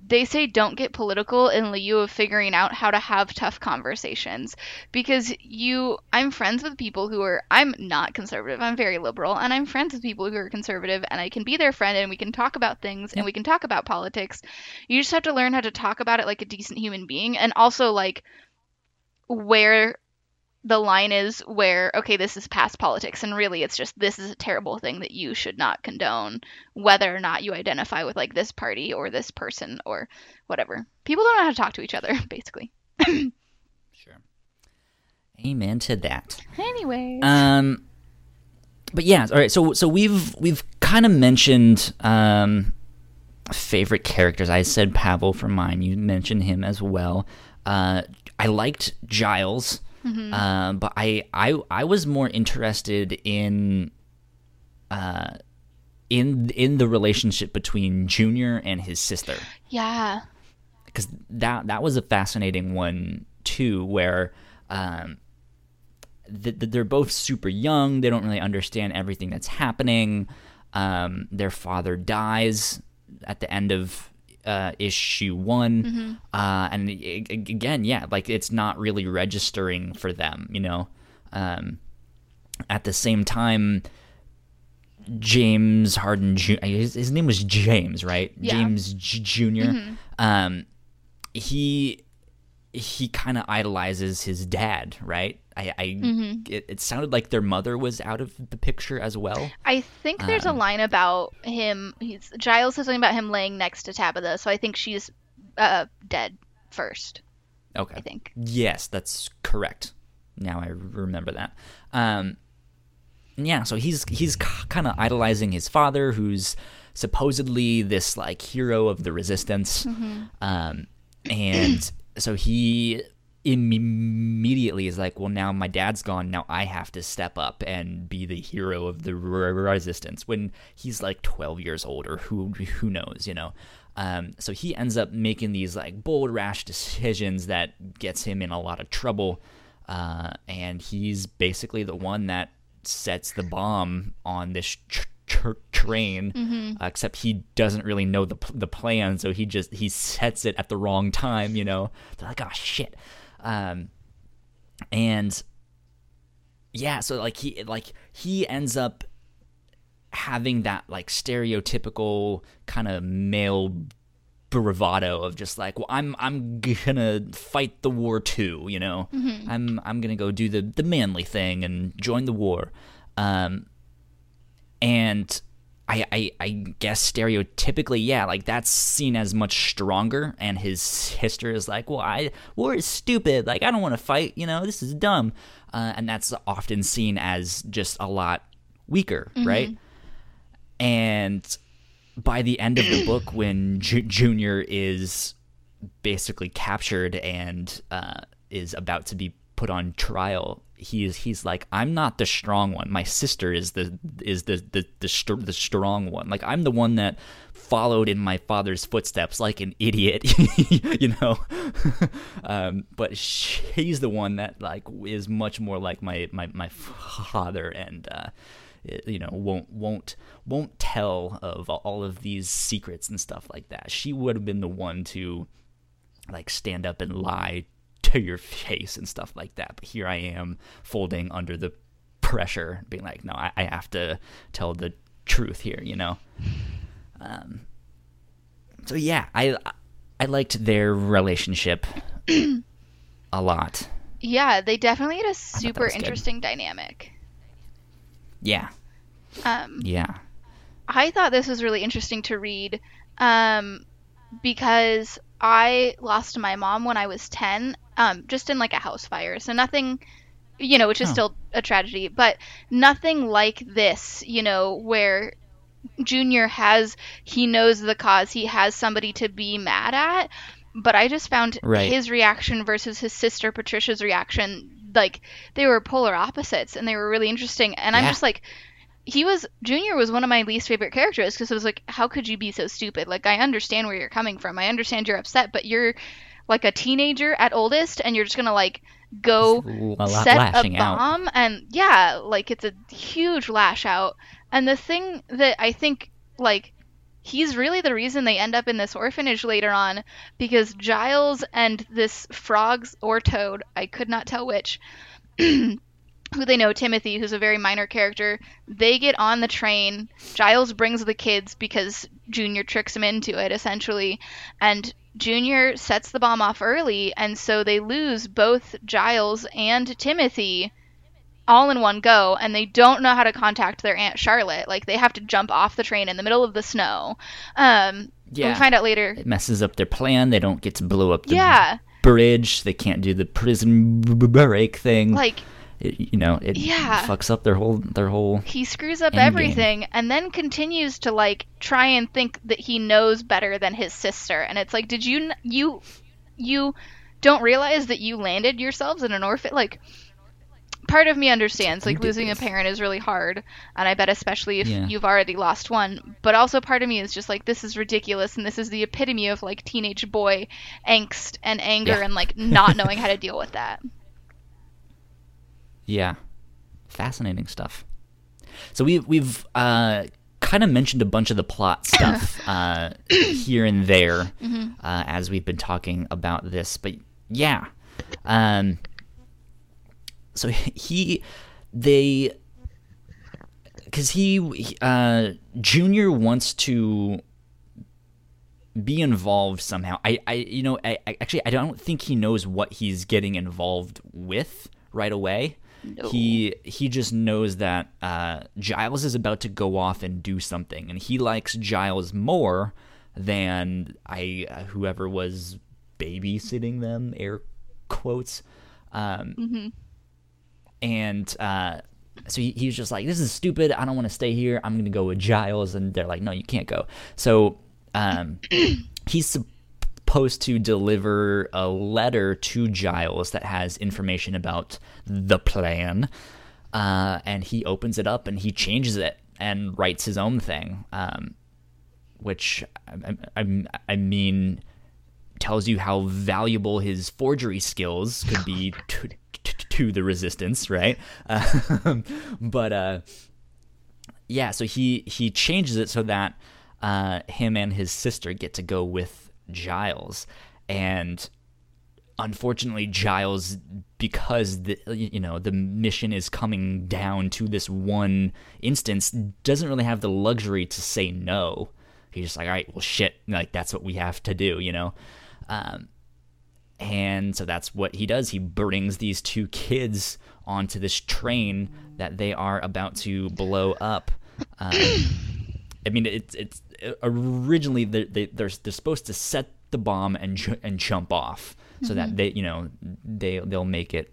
they say don't get political in lieu of figuring out how to have tough conversations. Because you i'm friends with people who are i'm not conservative i'm very liberal and i'm friends with people who are conservative and i can be their friend and we can talk about things and we can talk about politics. You just have to learn how to talk about it like a decent human being and also like where the line is where okay this is past politics and really it's just this is a terrible thing that you should not condone whether or not you identify with like this party or this person or whatever. People don't know how to talk to each other basically. Sure. Amen to that. Anyway um but yeah all right so so we've we've kind of mentioned um favorite characters. I said pavel for mine. You mentioned him as well. Uh i liked giles Mm-hmm. Um, but I, I I was more interested in uh, in in the relationship between Junior and his sister. Yeah. Because that that was a fascinating one too, where um, th- th- they're both super young. They don't really understand everything that's happening. Um, their father dies at the end of uh, issue one, mm-hmm. uh, and it, again, yeah, like it's not really registering for them, you know. Um, at the same time, James Harden, Ju- his, his, name was James, right? Yeah. James J- Junior. Mm-hmm. Um, he he kind of idolizes his dad, right? I, I mm-hmm. it, it, sounded like their mother was out of the picture as well. I think there's um, a line about him. He's Giles says something about him laying next to Tabitha, so I think she's uh, dead first. Okay. I think. Yes, that's correct. Now I remember that. Um, yeah, so he's he's kind of idolizing his father, who's supposedly this like hero of the resistance. Mm-hmm. Um, and so he immediately is like, well, now my dad's gone. Now I have to step up and be the hero of the resistance. When he's like 12 years old, or who who knows, you know. Um, so he ends up making these like bold, rash decisions that gets him in a lot of trouble. Uh, and he's basically the one that sets the bomb on this tr- tr- train. Mm-hmm. Uh, except he doesn't really know the the plan, so he just he sets it at the wrong time. You know, they're like, oh shit. Um, and yeah, so like he like he ends up having that like stereotypical kind of male bravado of just like, well, I'm I'm gonna fight the war too, you know. Mm-hmm. I'm I'm gonna go do the the manly thing and join the war. Um, and I, I, I guess stereotypically, yeah, like that's seen as much stronger, and his sister is like, well, I war is stupid. Like I don't want to fight. You know, this is dumb, uh, and that's often seen as just a lot weaker, mm-hmm. right? And by the end of the book, when J- Junior is basically captured and uh, is about to be put on trial, he is he's like, I'm not the strong one. My sister is the is the the the, the strong one. Like I'm the one that followed in my father's footsteps like an idiot, you know. um, but she's the one that like is much more like my my my father and. Uh, you know won't won't won't tell of all of these secrets and stuff like that she would have been the one to like stand up and lie to your face and stuff like that. But here i am folding under the pressure being like no i, I have to tell the truth here you know? Um so yeah i i liked their relationship a lot. Yeah, they definitely had a super was good. interesting dynamic. yeah. Um, yeah. I thought this was really interesting to read um, because I lost my mom when I was 10, um, just in like a house fire. So nothing, you know, which is Oh. still a tragedy, but nothing like this, you know, where Junior has, he knows the cause, he has somebody to be mad at. But I just found Right. his reaction versus his sister Patricia's reaction, like they were polar opposites and they were really interesting. And I'm just like, he was Junior was one of my least favorite characters because it was like, how could you be so stupid? Like, I understand where you're coming from. I understand you're upset, but you're like a teenager at oldest, and you're just gonna like go a set a lashing out bomb, and yeah, like it's a huge lash out. And the thing that I think like he's really the reason they end up in this orphanage later on because Giles and this frogs or toad, I could not tell which, who they know, Timothy, who's a very minor character, they get on the train. Giles brings the kids because Junior tricks him into it, essentially. And Junior sets the bomb off early, and so they lose both Giles and Timothy all in one go, and they don't know how to contact their Aunt Charlotte. Like, they have to jump off the train in the middle of the snow. Um, Yeah. We find out later. it messes up their plan they don't get to blow up the Yeah. bridge they can't do the prison break thing Like, it, you know it Yeah. fucks up their whole their whole he screws up everything and then continues to like try and think that he knows better than his sister and it's like did you you you don't realize that you landed yourselves in an orphan like part of me understands like losing a parent is really hard and i bet especially if Yeah. you've already lost one but also part of me is just like this is ridiculous and this is the epitome of like teenage boy angst and anger Yeah. and like not knowing how to deal with that Yeah, fascinating stuff. So we we've uh, kind of mentioned a bunch of the plot stuff uh, here and there uh, as we've been talking about this, but yeah, um, so he they because he uh, Junior wants to be involved somehow. I, I you know, I, I actually I don't think he knows what he's getting involved with right away. No. He he just knows that uh, Giles is about to go off and do something, and he likes Giles more than I uh, whoever was babysitting them, air quotes. Um, And uh, so he, he's just like, "This is stupid. I don't want to stay here. I'm gonna go with Giles." And they're like, "No, you can't go." So um, he's supposed to deliver a letter to Giles that has information about the plan, uh, and he opens it up and he changes it and writes his own thing, um, which I, I, I mean tells you how valuable his forgery skills could be to, to, to the resistance, right? Um, but uh, yeah, so he he changes it so that uh, him and his sister get to go with Giles, and unfortunately, Giles, because the you know the mission is coming down to this one instance, doesn't really have the luxury to say no. He's just like, all right, well, shit, like that's what we have to do, you know. Um, and so that's what he does. He brings these two kids onto this train that they are about to blow up. Um, I mean, it's it's originally they they they're they're supposed to set the bomb and ju- and jump off so that they you know they they'll make it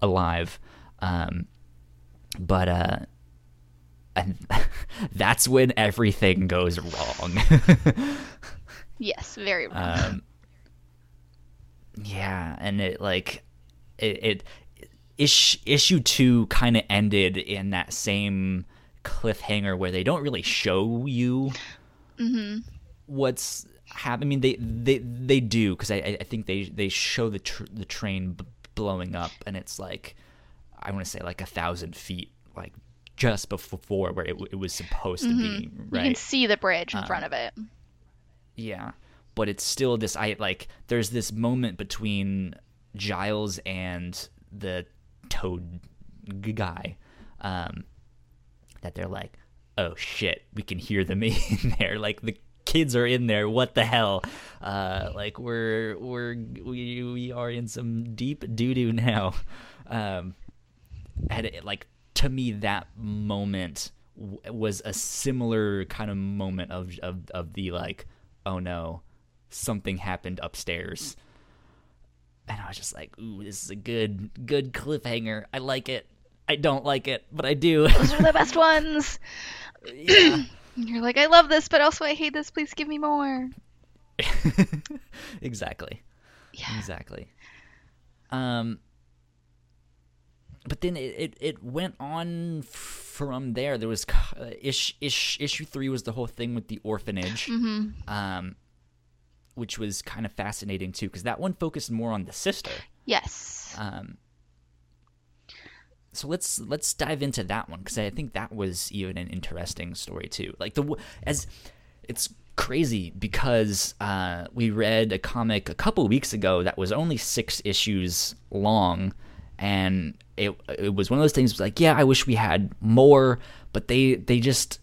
alive. Um, but uh, and that's when everything goes wrong. yes very wrong um, yeah, and it like it, it ish, issue two kind of ended in that same cliffhanger where they don't really show you what's happening. I mean, they they they do because I I think they they show the tr- the train b- blowing up, and it's like I want to say like a thousand feet, like just before where it, it was supposed to be, Right, You can see the bridge in Uh, front of it. Yeah, but it's still this. I like. There's this moment between Giles and the Toad guy, um, that they're like, "Oh shit, we can hear them in there." Like the kids are in there. What the hell? Uh, like we're we're we we are in some deep doo doo now. Um, and it, like to me, that moment w- was a similar kind of moment of of of the like, oh no, something happened upstairs. And I was just like, ooh, this is a good good cliffhanger. I like it. I don't like it, but I do. Those are the best ones. yeah. You're like, I love this, but also I hate this. Please give me more. exactly. Yeah. Exactly. Um but then it, it, it went on from there. There was uh, ish, ish, issue three was the whole thing with the orphanage, um, which was kind of fascinating too, because that one focused more on the sister. Yes. Um, so let's let's dive into that one because I think that was even an interesting story too. Like the as it's crazy because uh, we read a comic a couple weeks ago that was only six issues long, and it it was one of those things. Like, yeah, I wish we had more, but they they just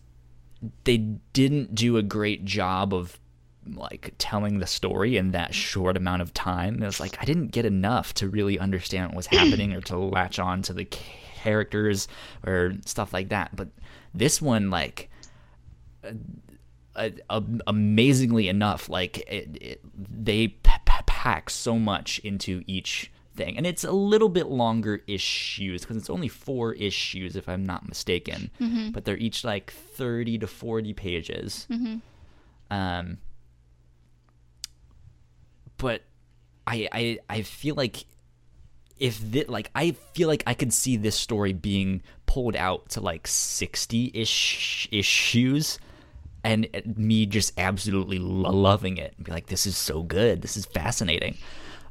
they didn't do a great job of like telling the story in that short amount of time. It was like I didn't get enough to really understand what was happening or to latch on to the characters or stuff like that. But this one, like, uh, uh, amazingly enough, like it, it, they p- p- pack so much into each thing, and it's a little bit longer issues because it's only four issues if I'm not mistaken, but they're each like thirty to forty pages. Um, but I I I feel like if thi- like I feel like I could see this story being pulled out to like 60-ish issues and me just absolutely lo- loving it and be like this is so good. This is fascinating.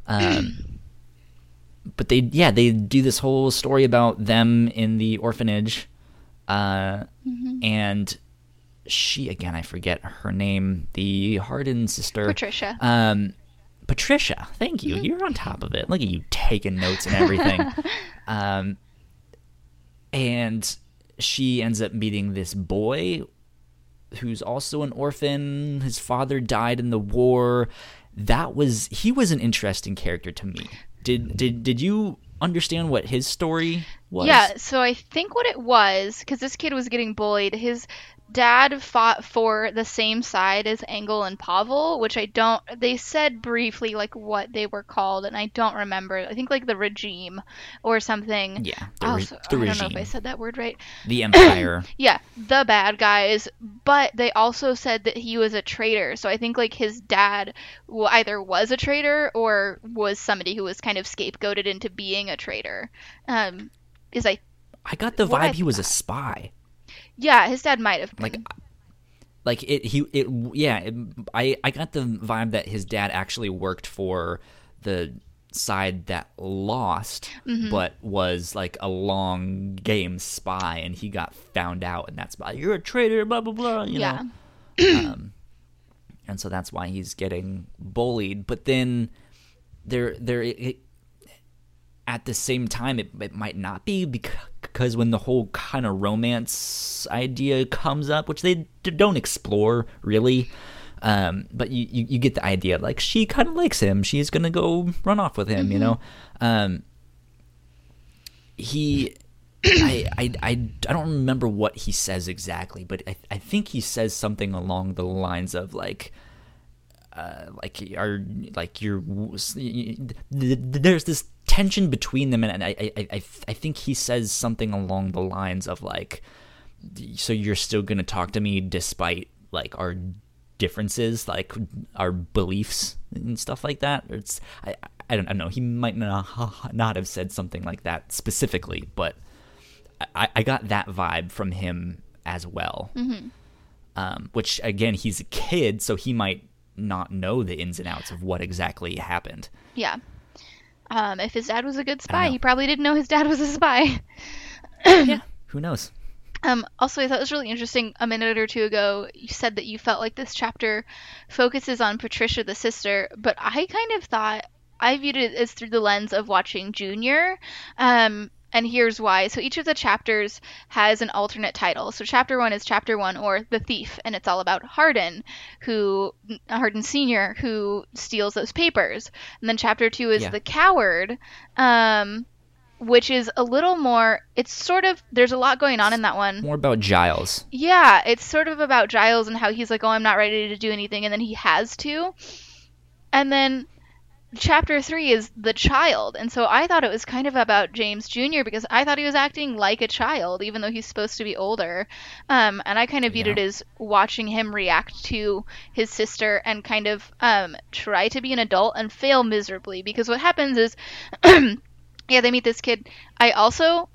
Um but they yeah they do this whole story about them in the orphanage uh and she again I forget her name the Harden sister. Patricia. um, Patricia, thank you. You're on top of it. Look at you taking notes and everything. um, and she ends up meeting this boy who's also an orphan. His father died in the war. That was he was an interesting character to me. Did did did you understand what his story was? Yeah, so I think what it was, because this kid was getting bullied, his dad fought for the same side as Engel and Pavel, which I don't. They said briefly like what they were called, and I don't remember. I think like the regime or something. Yeah, the, re- Also, the I don't know if I said that word right. the empire. Yeah, the bad guys, but they also said that he was a traitor. So I think like his dad either was a traitor or was somebody who was kind of scapegoated into being a traitor. Um, is I I got the What I vibe he was a spy. Yeah, his dad might have been. like like it he it yeah it, i i got the vibe that his dad actually worked for the side that lost Mm-hmm. but was like a long game spy and he got found out and that's why you're a traitor blah blah blah you yeah. know um, and so that's why he's getting bullied but then there there it, at the same time it, it might not be because when the whole kind of romance idea comes up which they d- don't explore really um, but you, you, you get the idea like she kind of likes him she's gonna go run off with him you know? Um, he I, I, I, I don't remember what he says exactly, but I, I think he says something along the lines of like, uh, like are like you're there's this tension between them, and I, I, I, I think he says something along the lines of like, so you're still gonna talk to me despite like our differences, like our beliefs and stuff like that. It's I, I don't, I don't know. He might not not have said something like that specifically, but I, I got that vibe from him as well. Mm-hmm. Um, which again, he's a kid, so he might not know the ins and outs of what exactly happened. Yeah. Um, if his dad was a good spy, he probably didn't know his dad was a spy. yeah, who knows? Um, also, I thought it was really interesting. A minute or two ago, you said that you felt like this chapter focuses on Patricia, the sister, but I kind of thought I viewed it as through the lens of watching Junior. Um, and here's why. So each of the chapters has an alternate title. So chapter one is chapter one, or the thief, and it's all about Hardin, who Hardin Senior, who steals those papers. And then chapter two is Yeah. the coward, um, which is a little more. It's sort of there's a lot going on in that one. More about Giles. Yeah, it's sort of about Giles and how he's like, "Oh, I'm not ready to do anything," and then he has to. And then chapter 3 is the child. And so I thought it was kind of about James Jr. because I thought he was acting like a child even though he's supposed to be older. Um, and I kind of viewed Yeah. it as watching him react to his sister and kind of um, try to be an adult and fail miserably because what happens is yeah, they meet this kid. I also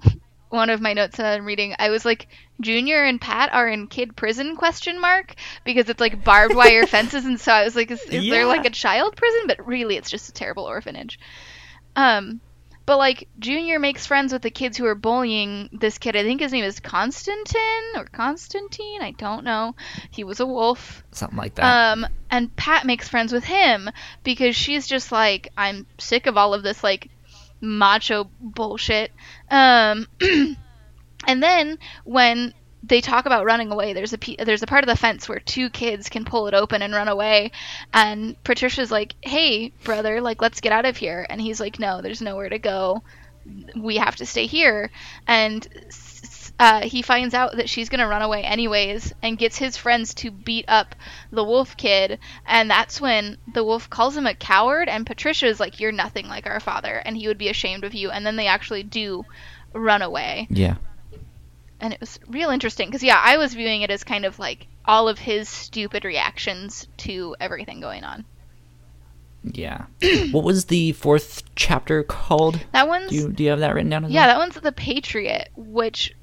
one of my notes that I'm reading, I was like, Junior and Pat are in kid prison question mark because it's like barbed wire fences, and so I was like, is, is there like a child prison? But really, it's just a terrible orphanage. Um, but like Junior makes friends with the kids who are bullying this kid. I think his name is Constantine or Constantine. I don't know. He was a wolf. Something like that. Um, and Pat makes friends with him because she's just like, I'm sick of all of this like macho bullshit. Um, and then when they talk about running away, there's a pe- there's a part of the fence where two kids can pull it open and run away, and Patricia's like, "Hey, brother, like let's get out of here," and he's like, "No, there's nowhere to go. We have to stay here." And uh, he finds out that she's gonna run away anyways, and gets his friends to beat up the wolf kid, and that's when the wolf calls him a coward, and Patricia's like, "You're nothing like our father, and he would be ashamed of you." And then they actually do run away yeah. and it was real interesting because yeah i was viewing it as kind of like all of his stupid reactions to everything going on Yeah. what was the fourth chapter called? that one's Do you do you have that written down yeah well? that one's the patriot which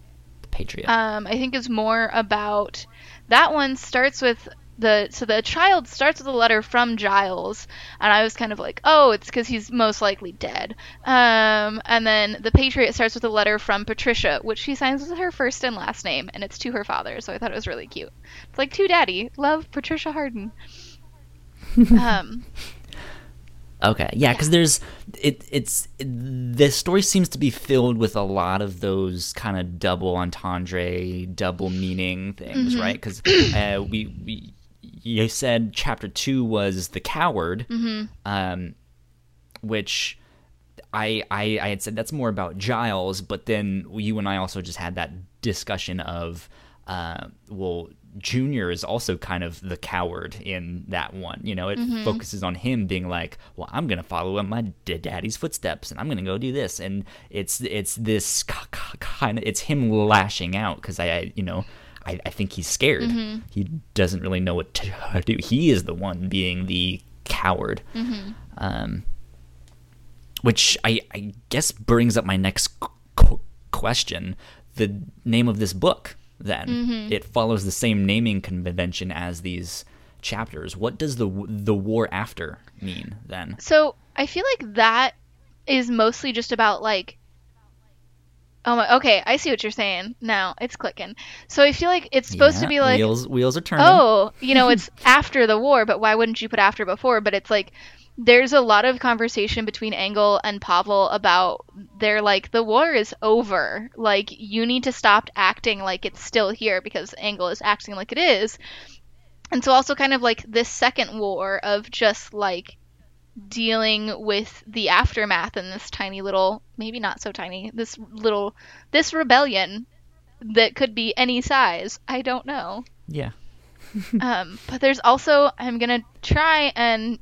Patriot. um, i think is more about that one starts with the so the child starts with a letter from giles and i was kind of like oh it's because he's most likely dead. Um, and then the patriot starts with a letter from patricia which she signs with her first and last name and it's to her father so i thought it was really cute. It's like to daddy love patricia harden um, Okay, yeah, because there's it. It's it, the story seems to be filled with a lot of those kind of double entendre, double meaning things, Mm-hmm. right? Because uh, we, we you said chapter two was the coward, Mm-hmm. um, which I, I I had said that's more about Giles, but then you and I also just had that discussion of uh, well, Junior is also kind of the coward in that one. You know, it mm-hmm. focuses on him being like, well, I'm gonna follow in my daddy's footsteps, and I'm gonna go do this, and it's it's this kind of it's him lashing out because I, I you know. I, I think he's scared. Mm-hmm. He doesn't really know what to do. He is the one being the coward. Mm-hmm. Um, which I, I guess brings up my next qu- question the name of this book then mm-hmm. it follows the same naming convention as these chapters what does the the war after mean then So I feel like that is mostly just about like. Oh my. Okay, I see what you're saying now. It's clicking. So I feel like it's supposed to be like, wheels wheels are turning oh, you know, it's after the war, but why wouldn't you put after before? But it's like there's a lot of conversation between Engel and Pavel about they're like the war is over. Like you need to stop acting like it's still here because Engel is acting like it is. And so also kind of like this second war of just like dealing with the aftermath in this tiny little maybe not so tiny this little this rebellion that could be any size i don't know yeah um, but there's also i'm gonna try and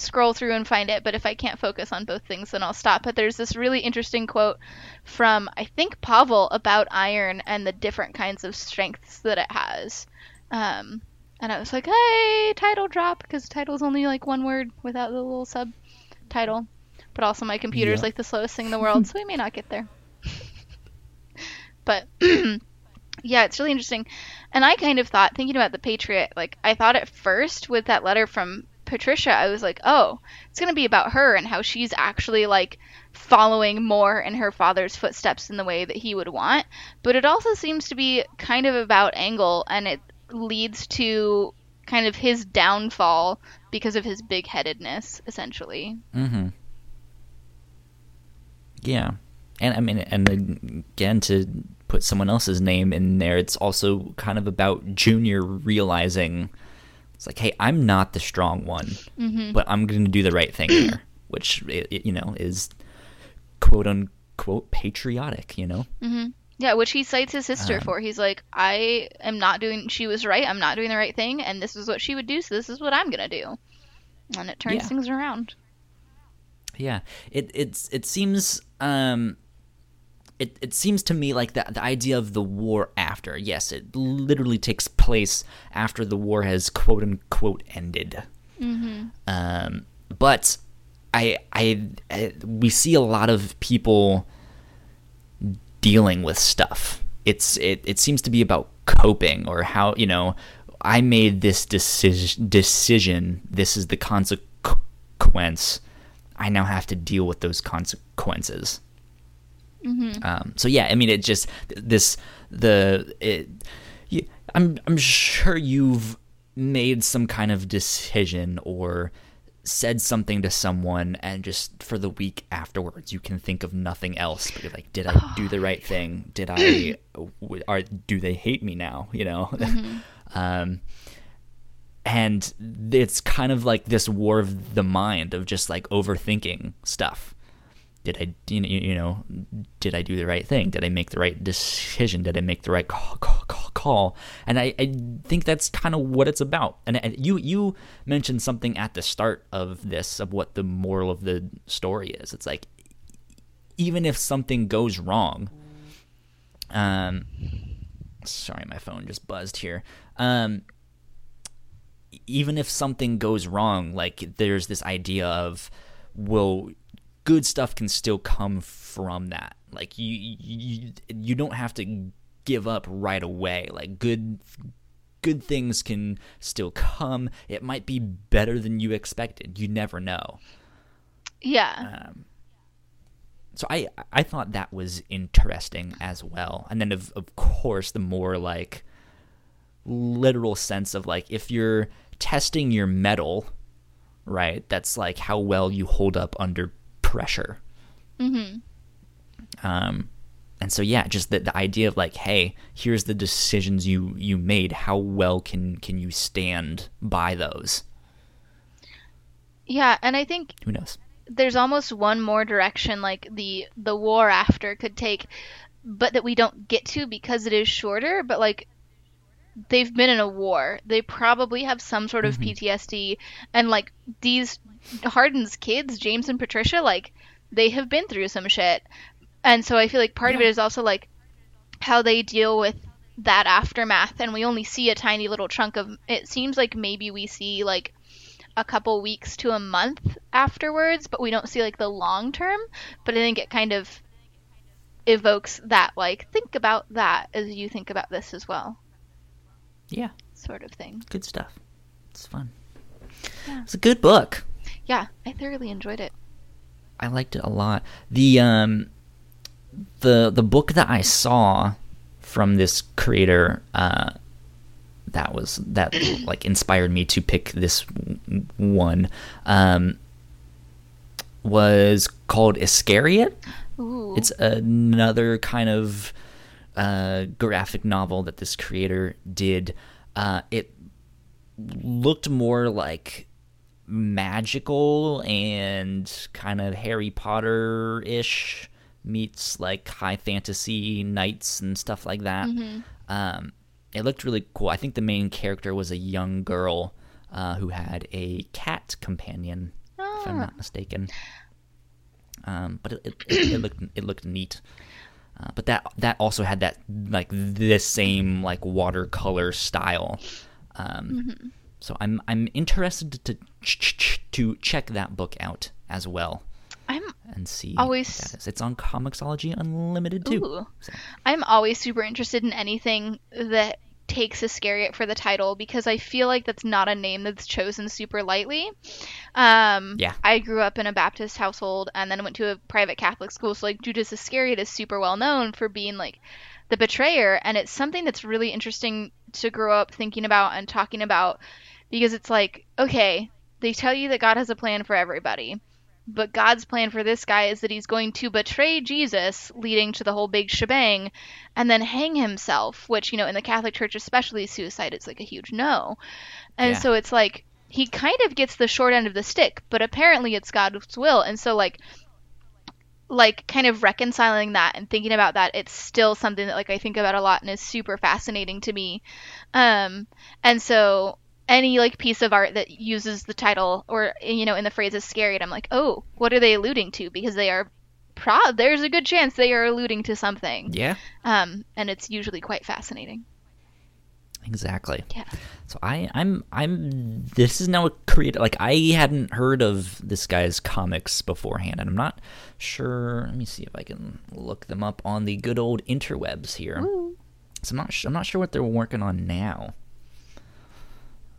scroll through and find it but if i can't focus on both things then i'll stop but there's this really interesting quote from i think pavel about iron and the different kinds of strengths that it has um, and i was like hey title drop because title's only like one word without the little subtitle but also my computer's Yeah. like the slowest thing in the world, so we may not get there. but yeah, it's really interesting. And I kind of thought, thinking about the Patriot, like I thought at first with that letter from Patricia, I was like, oh, it's gonna be about her and how she's actually like following more in her father's footsteps in the way that he would want. But it also seems to be kind of about Engel, and it leads to kind of his downfall because of his big headedness, essentially. Mm-hmm. Yeah, and I mean, and again, to put someone else's name in there, it's also kind of about Junior realizing it's like, hey, I'm not the strong one, but I'm going to do the right thing here, which i- i- you know is quote unquote patriotic. You know. Yeah, which he cites his sister Um, for. He's like, I am not doing, she was right, I'm not doing the right thing, and this is what she would do, so this is what I'm gonna do. And it turns Yeah. things around. Yeah, it it's it seems um it it seems to me like the the idea of the war after. Yes, it literally takes place after the war has quote unquote ended. Mm-hmm. Um, but I, I I we see a lot of people dealing with stuff. It's it, it seems to be about coping or how you know I made this decision decision. This is the consequence. I now have to deal with those consequences. Um, so yeah, I mean, it just this the it. I'm I'm sure you've made some kind of decision or said something to someone and just for the week afterwards you can think of nothing else but you're like did i do the right thing? Did i are do they hate me now? You know? Um and it's kind of like this war of the mind of just like overthinking stuff did i you know, did i do the right thing? Did i make the right decision? Did i make the right call, call, call, call? and I, I think that's kind of what it's about. And, and you you mentioned something at the start of this of what the moral of the story is. It's like even if something goes wrong um sorry my phone just buzzed here. Um even if something goes wrong, like there's this idea of, well, good stuff can still come from that. Like you, you, you don't have to give up right away. Like good, good things can still come. It might be better than you expected. You never know. Yeah. Um, so I, I thought that was interesting as well. And then of, of course, the more like literal sense of like if you're testing your metal, right? That's like how well you hold up under pressure. Mm-hmm. Um, and so yeah, just the, the idea of like, hey, here's the decisions you you made. How well can can you stand by those? yeah, and I think Who knows? there's almost one more direction like the the war after could take but that we don't get to because it is shorter but like they've been in a war. They probably have some sort of mm-hmm. ptsd and like these Hardin's kids james and patricia like they have been through some shit. And so i feel like part of it is also like how they deal with that aftermath. And we only see a tiny little chunk of it seems like maybe we see like a couple weeks to a month afterwards, but we don't see like the long term. But I think it kind of evokes that like think about that as you think about this as well, Yeah, sort of thing. good stuff. It's fun. It's a good book. Yeah, I thoroughly enjoyed it. I liked it a lot. The um the the book that I saw from this creator uh that was that like inspired me to pick this one um was called Iscariot. Ooh. It's another kind of uh, graphic novel that this creator did. Uh, it looked more like magical and kind of Harry Potter ish meets like high fantasy knights and stuff like that. Um, it looked really cool. I think the main character was a young girl uh, who had a cat companion, if I'm Ah. not mistaken. Um, but it, it, it looked it looked neat. Uh, but that that also had that like the same like watercolor style. Um, So I'm I'm interested to ch- ch- to check that book out as well. I'm and see. Always- what that is. It's on Comixology Unlimited too. Ooh. So, I'm always super interested in anything that takes Iscariot for the title because I feel like that's not a name that's chosen super lightly. Um, Yeah. I grew up in a Baptist household and then went to a private Catholic school, so like Judas Iscariot is super well known for being like the betrayer, and it's something that's really interesting to grow up thinking about and talking about because it's like, okay, they tell you that God has a plan for everybody. But God's plan for this guy is that he's going to betray Jesus, leading to the whole big shebang, and then hang himself, which, you know, in the Catholic Church, especially suicide is like a huge no. And Yeah. so it's like he kind of gets the short end of the stick, but apparently it's God's will. And so, like, like kind of reconciling that and thinking about that it's still something that like i think about a lot and is super fascinating to me um and so any like piece of art that uses the title or you know in the phrase Iscariot and i'm like oh what are they alluding to because they are pro there's a good chance they are alluding to something yeah, um and it's usually quite fascinating exactly. yeah So I, I'm, I'm. This is now a creative. Like I hadn't heard of this guy's comics beforehand, and I'm not sure. Let me see if I can look them up on the good old interwebs here. So I'm not. Sh- I'm not sure what they're working on now.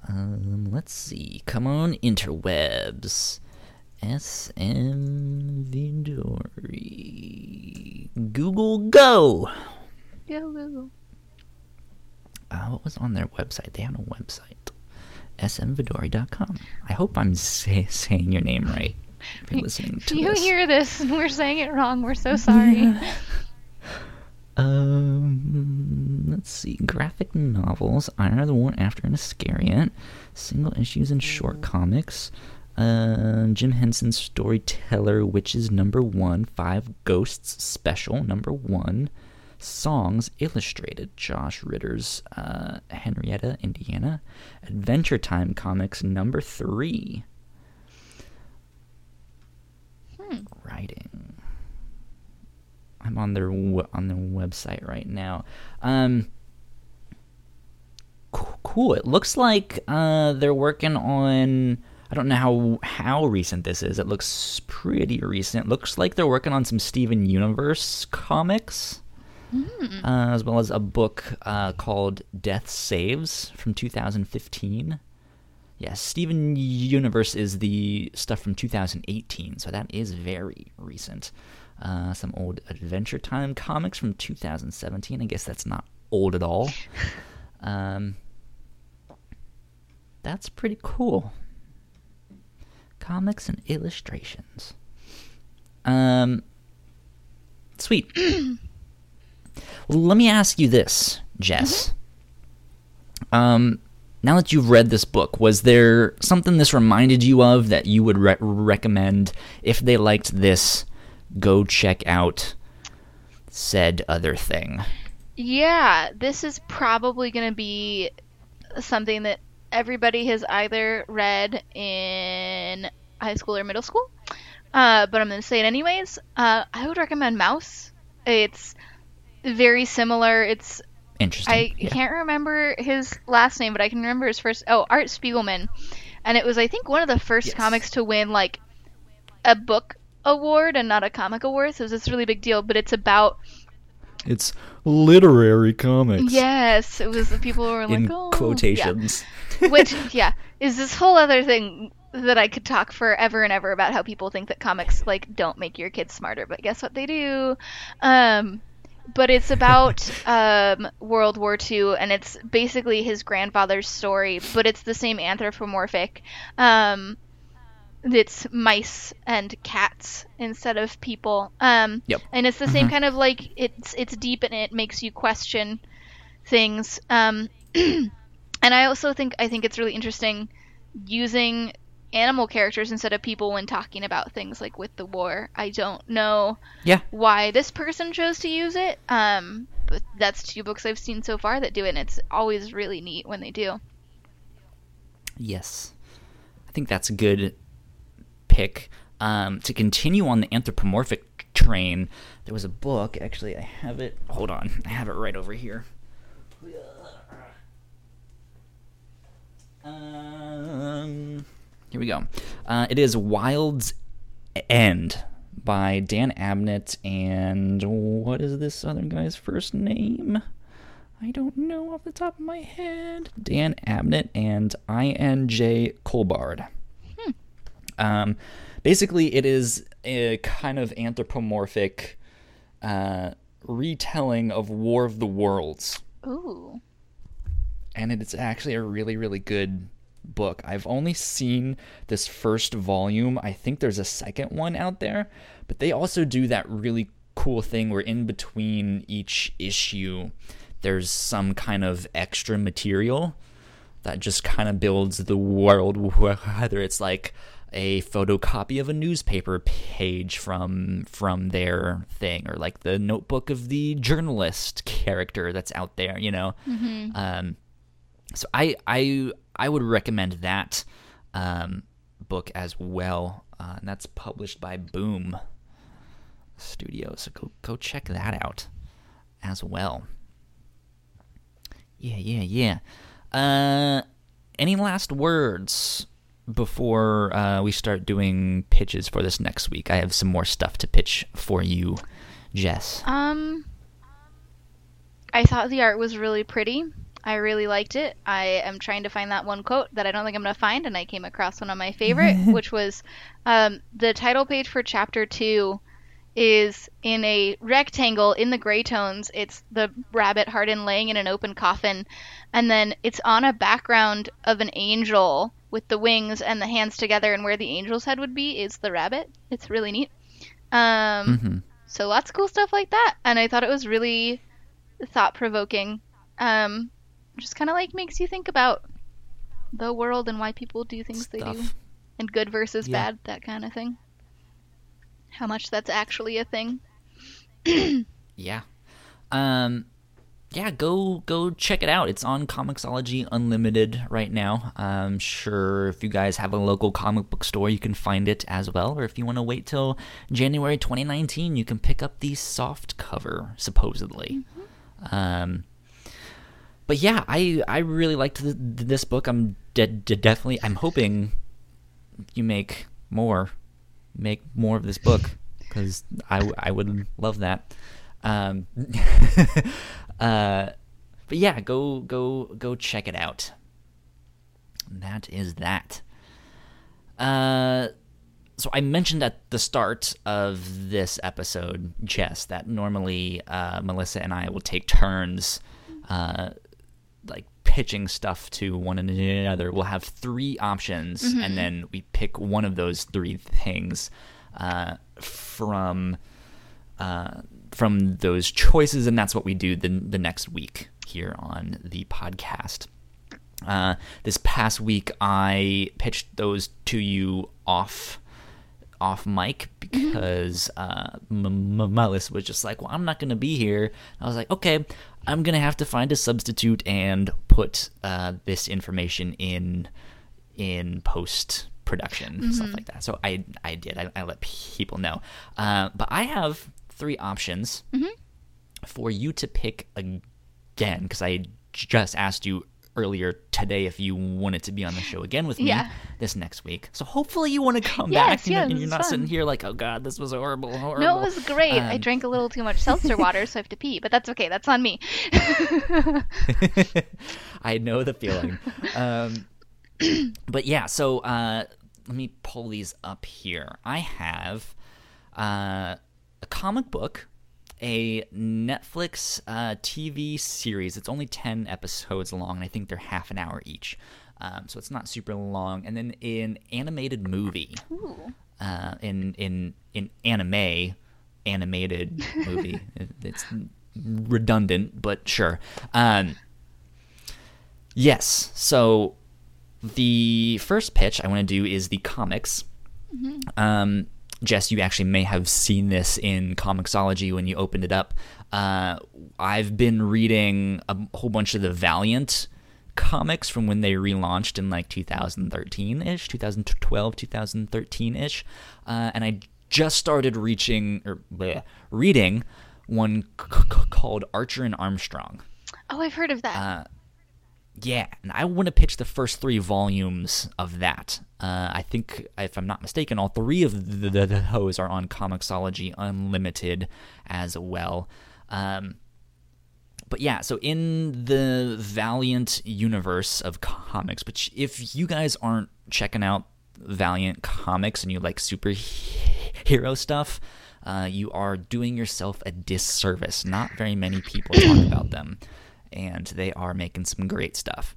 Um, let's see. Come on, interwebs. SM Vidaurri. Google Go. Yeah, Google. Uh, what was on their website? They have a website. smvidaurri.com. I hope I'm say- saying your name right. If you're listening to you this. hear this and we're saying it wrong we're so sorry Um, let's see. Graphic novels. Honor the War After an Iscariot. Single issues and short comics. Uh, Jim Henson's Storyteller Witches number one. Five Ghosts special number one. Songs illustrated. Josh Ritter's uh, Henrietta, Indiana. Adventure Time comics number three. Writing. I'm on their on their website right now. Um, cool. It looks like uh, they're working on. I don't know how how recent this is. It looks pretty recent. Looks like they're working on some Steven Universe comics, uh, as well as a book uh, called Death Saves from 2015. Yes, Steven Universe is the stuff from 2018, so that is very recent. Uh, some old Adventure Time comics from 2017. I guess that's not old at all. Um, that's pretty cool. Comics and illustrations. Um, sweet. well, let me ask you this, Jess. Um, now that you've read this book, was there something this reminded you of that you would re- recommend if they liked this? Go check out said other thing. Yeah, this is probably going to be something that everybody has either read in high school or middle school. Uh, but I'm going to say it anyways. Uh, I would recommend Maus. It's very similar. It's Interesting. I yeah. can't remember his last name, but I can remember his first. Oh, Art Spiegelman, and it was I think one of the first Yes. comics to win like a book award and not a comic award. So it's was this really big deal. But it's about It's literary comics. yes, it was the people who were like in oh, yeah." quotations. which yeah is this whole other thing that I could talk forever and ever about how people think that comics like don't make your kids smarter, but guess what they do? Um, but it's about um, World War II, and it's basically his grandfather's story, but it's the same anthropomorphic. Um, it's mice and cats instead of people. Um, Yep. and it's the same kind of like it's it's deep and it makes you question things. Um, and I also think I think it's really interesting using animal characters instead of people when talking about things like with the war. I don't know yeah. why this person chose to use it. Um, but that's two books I've seen so far that do it, and it's always really neat when they do. Yes. I think that's a good pick. Um, to continue on the anthropomorphic train, there was a book. Actually, I have it. Hold on. I have it right over here. Um, here we go. Uh, it is Wild's End by Dan Abnett and what is this other guy's first name? I don't know off the top of my head. Dan Abnett and I.N.J. Culbard. Um, basically, it is a kind of anthropomorphic uh, retelling of War of the Worlds. Ooh. And it's actually a really, really good book. I've only seen this first volume. I think there's a second one out there, but they also do that really cool thing where in between each issue, there's some kind of extra material that just kind of builds the world, whether it's like a photocopy of a newspaper page from from their thing or like the notebook of the journalist character that's out there you know? Mm-hmm. um, so i i i would recommend that um, book as well. Uh, and that's published by boom studios. So go go check that out as well. Yeah, yeah, yeah. Uh, any last words before uh, we start doing pitches for this next week? I have some more stuff to pitch for you, Jess. Um, I thought the art was really pretty. I really liked it. I am trying to find that one quote that I don't think I'm going to find, and I came across one of my favorite, which was um, the title page for chapter two is in a rectangle in the gray tones. It's the rabbit Hardin laying in an open coffin, and then it's on a background of an angel with the wings and the hands together, and where the angel's head would be is the rabbit. It's really neat. Um, mm-hmm. So lots of cool stuff like that, and I thought it was really thought provoking. Um, just kind of like makes you think about the world and why people do things stuff. they do, and good versus yeah. bad, that kind of thing how much that's actually a thing. yeah. Um yeah, go go check it out. It's on Comixology Unlimited right now. I'm sure if you guys have a local comic book store, you can find it as well. Or if you want to wait till January 2019, you can pick up the soft cover, supposedly. Mm-hmm. Um, but yeah, I I really liked this book. I'm de- de- definitely I'm hoping you make more make more of this book because I, I would love that. Um, uh, but yeah, go go go check it out. That is that. Uh, so I mentioned at the start of this episode, Jess, that normally uh, Melissa and I will take turns, uh, like pitching stuff to one another. We'll have three options, mm-hmm. and then we pick one of those three things uh, from uh, from those choices, and that's what we do the the next week here on the podcast. Uh, this past week, I pitched those to you off off mic mm-hmm. because uh, Melissa was just like, "Well, I'm not going to be here." I was like, "Okay, I'm gonna have to find a substitute and put uh, this information in in post production mm-hmm. stuff like that. So I I did I, I let people know. Uh, but I have three options mm-hmm. for you to pick again because I just asked you earlier today if you wanted to be on the show again with me yeah. this next week. So hopefully you want to come yes, back and, yes, and you're not fun. sitting here like, oh god, this was horrible, horrible. No, it was great. Um, I drank a little too much seltzer water, so I have to pee, but that's okay. That's on me. I know the feeling. Um, but yeah, so uh, let me pull these up here. I have uh, comic book a Netflix uh, TV series. It's only 10 episodes long, and I think they're half an hour each. Um, so it's not super long. And then an animated movie. Uh, in in in anime, animated movie. it's redundant, but sure. Um, yes. So the first pitch I want to do is the comics. Mm-hmm. Um, Jess, you actually may have seen this in Comixology when you opened it up. Uh, I've been reading a whole bunch of the Valiant comics from when they relaunched in like 2013 ish, 2012, 2013 ish, uh, and I just started reaching or bleh, reading one c- c- called Archer and Armstrong. Oh, I've heard of that. Uh, yeah, and I want to pitch the first three volumes of that. Uh, I think, if I'm not mistaken, all three of the, the, those are on Comixology Unlimited as well. Um, but yeah, so in the Valiant universe of comics, but if you guys aren't checking out Valiant comics and you like superhero stuff, uh, you are doing yourself a disservice. Not very many people talk about them and they are making some great stuff.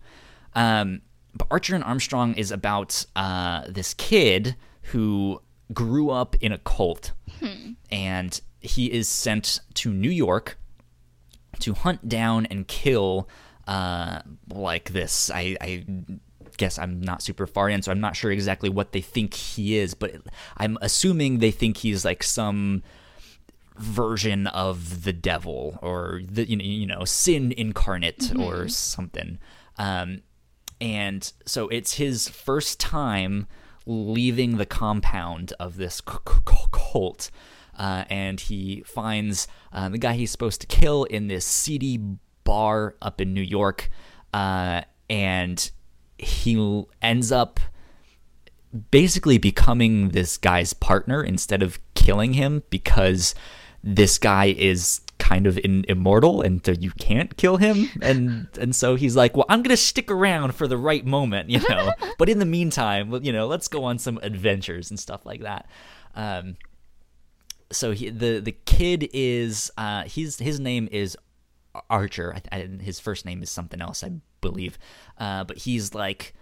Um, but Archer and Armstrong is about uh, this kid who grew up in a cult, hmm. and he is sent to New York to hunt down and kill uh, like this. I, I guess I'm not super far in, so I'm not sure exactly what they think he is, but I'm assuming they think he's like some version of the devil or the you know, you know sin incarnate mm-hmm. or something. Um, and so it's his first time leaving the compound of this c- c- cult. Uh, and he finds uh, the guy he's supposed to kill in this seedy bar up in New York, uh, and he ends up basically becoming this guy's partner instead of killing him because this guy is kind of in, immortal and so you can't kill him. And and so he's like well i'm gonna stick around for the right moment you know? But in the meantime you know let's go on some adventures and stuff like that. Um so he, the the kid is uh he's his name is archer. I, I, his first name is something else i believe. Uh but he's like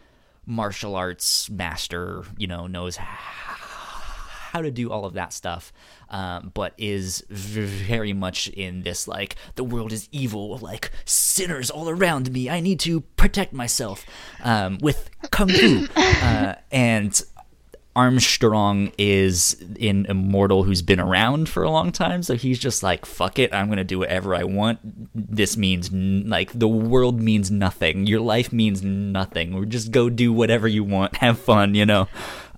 martial arts master you know knows how how to do all of that stuff, um, but is very much in this like the world is evil, like sinners all around me. I need to protect myself um, with kung fu, uh, and Armstrong is an immortal who's been around for a long time, so he's just like, fuck it, I'm gonna do whatever I want. This means, like, the world means nothing. Your life means nothing. Or just go do whatever you want, have fun, you know?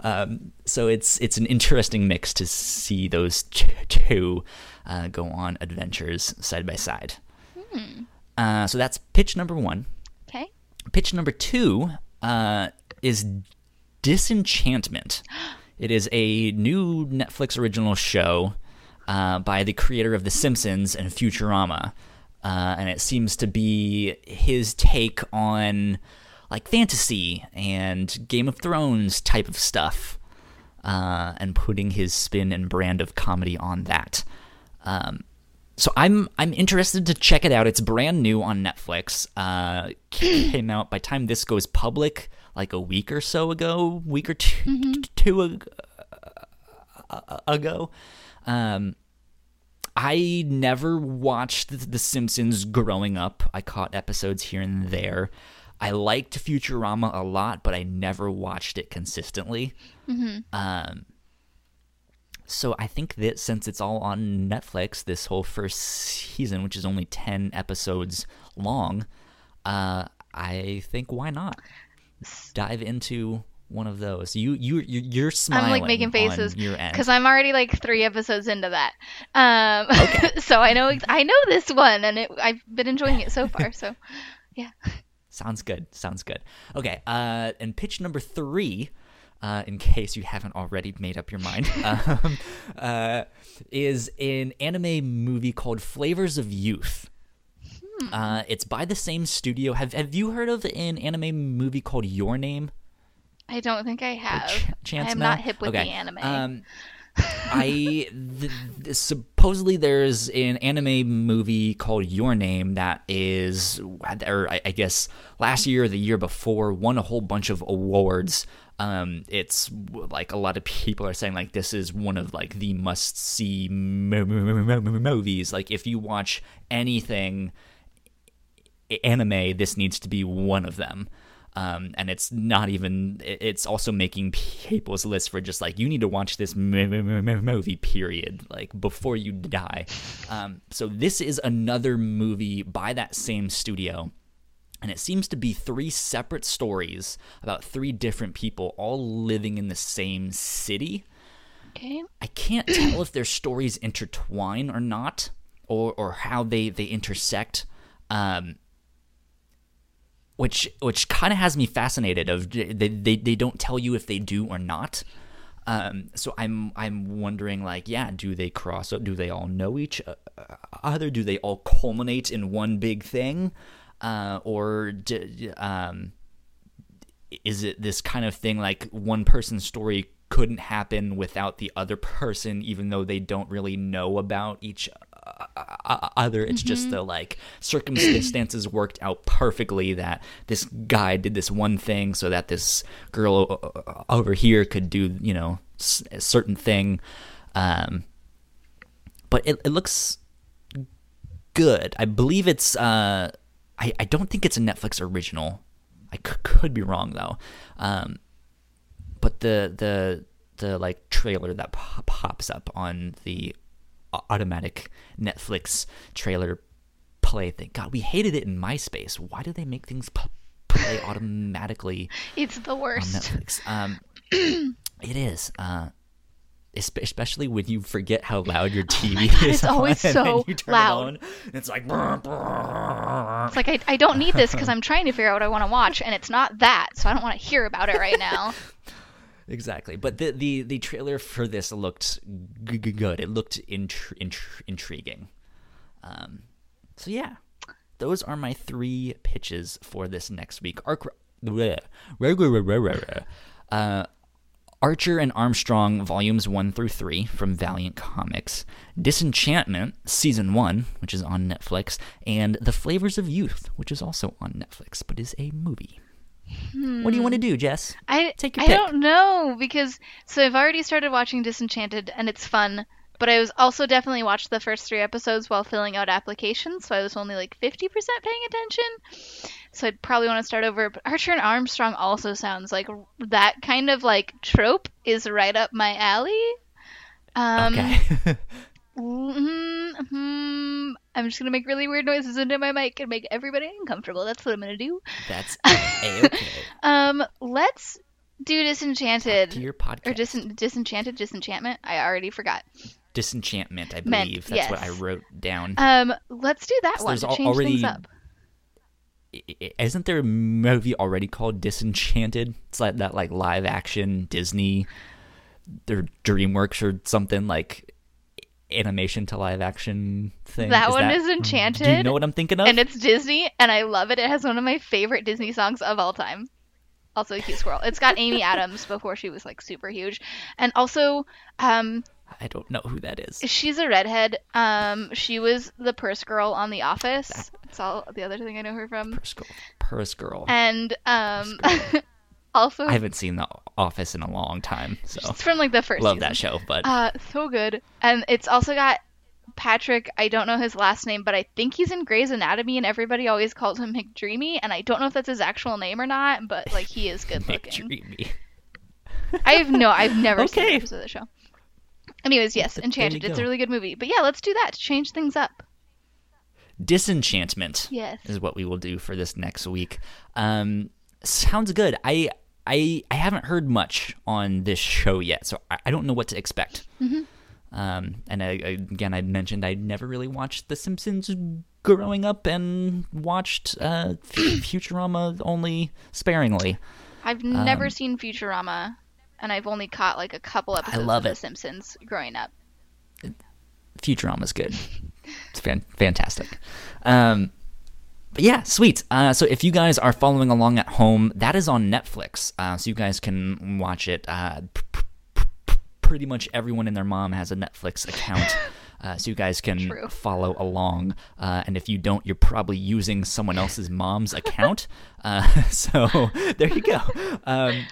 Um, so it's it's an interesting mix to see those two uh, go on adventures side by side. Hmm. Uh, so that's pitch number one. Okay. Pitch number two uh, is Disenchantment. It is a new Netflix original show uh, by the creator of The Simpsons and Futurama. Uh, and it seems to be his take on like fantasy and Game of Thrones type of stuff, uh, and putting his spin and brand of comedy on that. Um, so I'm I'm interested to check it out. It's brand new on Netflix. Uh, came out by time this goes public, like a week or so ago, week or 2 mm-hmm. two ago. Um, I never watched The Simpsons growing up. I caught episodes here and there. I liked Futurama a lot, but I never watched it consistently. Mm-hmm. Um, so I think that since it's all on Netflix, this whole first season, which is only ten episodes long, uh, I think why not dive into one of those. You you you're smiling. I'm like making faces because I'm already like three episodes into that. Um, okay. so I know I know this one, and it, I've been enjoying it so far. So, yeah. Sounds good. Sounds good. Okay. Uh, and pitch number three, uh, in case you haven't already made up your mind, um, uh, is an anime movie called Flavors of Youth. Hmm. Uh, it's by the same studio. Have Have you heard of an anime movie called Your Name? I don't think I have. Ch- chance I'm now? not hip with okay. the anime. Um, I th- supposedly there's an anime movie called Your Name that is, or I, I guess last year or the year before, won a whole bunch of awards. Um, it's like a lot of people are saying like this is one of like the must see movies. Like if you watch anything anime, this needs to be one of them. Um, and it's not even it's also making people's list for just like you need to watch this movie period like before you die. Um, so this is another movie by that same studio and it seems to be three separate stories about three different people all living in the same city. Okay. I can't tell if their stories intertwine or not or or how they they intersect. Um, which which kind of has me fascinated. Of they, they they don't tell you if they do or not. Um, so I'm I'm wondering like yeah do they cross do they all know each other do they all culminate in one big thing uh, or d- um, is it this kind of thing like one person's story couldn't happen without the other person even though they don't really know about each uh, other. It's mm-hmm. just the like circumstances worked out perfectly that this guy did this one thing so that this girl over here could do you know a certain thing. Um, but it, it looks good. I believe it's uh, I, I don't think it's a netflix original. I c- could be wrong though. Um, but the the the like trailer that pops up on the automatic Netflix trailer play thing. God, we hated it in MySpace. Why do they make things p- play automatically? It's the worst. On Netflix. Um, it is. Uh, especially when you forget how loud your TV oh is. It's always so loud. It it's like. Brr, brr. It's like I, I don't need this because I'm trying to figure out what I want to watch, and it's not that, so I don't want to hear about it right now. exactly. But the the the trailer for this looked g- g- good. It looked intri- intri- intriguing. Um, so yeah, those are my three pitches for this next week. Uh, Archer and Armstrong volumes 1 through 3 from Valiant Comics, Disenchantment season 1, which is on Netflix, and The Flavors of Youth, which is also on Netflix but is a movie. Hmm. What do you want to do, Jess? I take your I pick. don't know because so I've already started watching Disenchanted and it's fun, but I was also definitely watched the first three episodes while filling out applications, so I was only like 50% paying attention. So I'd probably want to start over. But Archer and Armstrong also sounds like that kind of like trope is right up my alley. Um, okay. Mm-hmm, I'm just gonna make really weird noises into my mic and make everybody uncomfortable. That's what I'm gonna do. That's okay. um, let's do Disenchanted. To your podcast. Or dis- Disenchanted, Disenchantment. I already forgot. Disenchantment, I believe. Meant, That's yes. what I wrote down. Um, let's do that So one there's al- change already- things up. Isn't there a movie already called Disenchanted? It's like that like live action Disney or DreamWorks or something like animation to live action thing. That Is one that, is Enchanted. Do you know what I'm thinking of? And it's Disney, and I love it. It has one of my favorite Disney songs of all time. Also, a cute squirrel. It's got Amy Adams before she was like super huge, and also, um, I don't know who that is. she's a redhead. Um, she was the purse girl on The Office. That's all the other thing I know her from. Purse Girl. Purse Girl. And um, also, I haven't seen The Office in a long time, so it's from like the first. love season. that show. But Uh, so good. And it's also got Patrick. I don't know his last name, but I think he's in Grey's Anatomy, and everybody always calls him McDreamy. And I don't know if that's his actual name or not, but like he is good looking. McDreamy. I've no, I've never seen Okay. an episode of the show. Anyways, yes, Enchanted. It's a really good movie. But yeah, let's do that to change things up. Disenchantment. Yes. is what we will do for this next week. Um, sounds good. I I I haven't heard much on this show yet, so I, I don't know what to expect. Mm-hmm. Um, and I, I- again, I mentioned I never really watched The Simpsons growing up, and watched uh, Futurama only sparingly. I've never Um, seen Futurama, and I've only caught like a couple episodes I love of it. The Simpsons growing up. Futurama's good. It's fan- fantastic. Um, but yeah, sweet. Uh, so if you guys are following along at home, that is on Netflix. Uh, so you guys can watch it. Uh, p- p- pretty much everyone and their mom has a Netflix account. Uh, so you guys can True. follow along. Uh, and if you don't, you're probably using someone else's mom's account. Uh, so there you go. Um,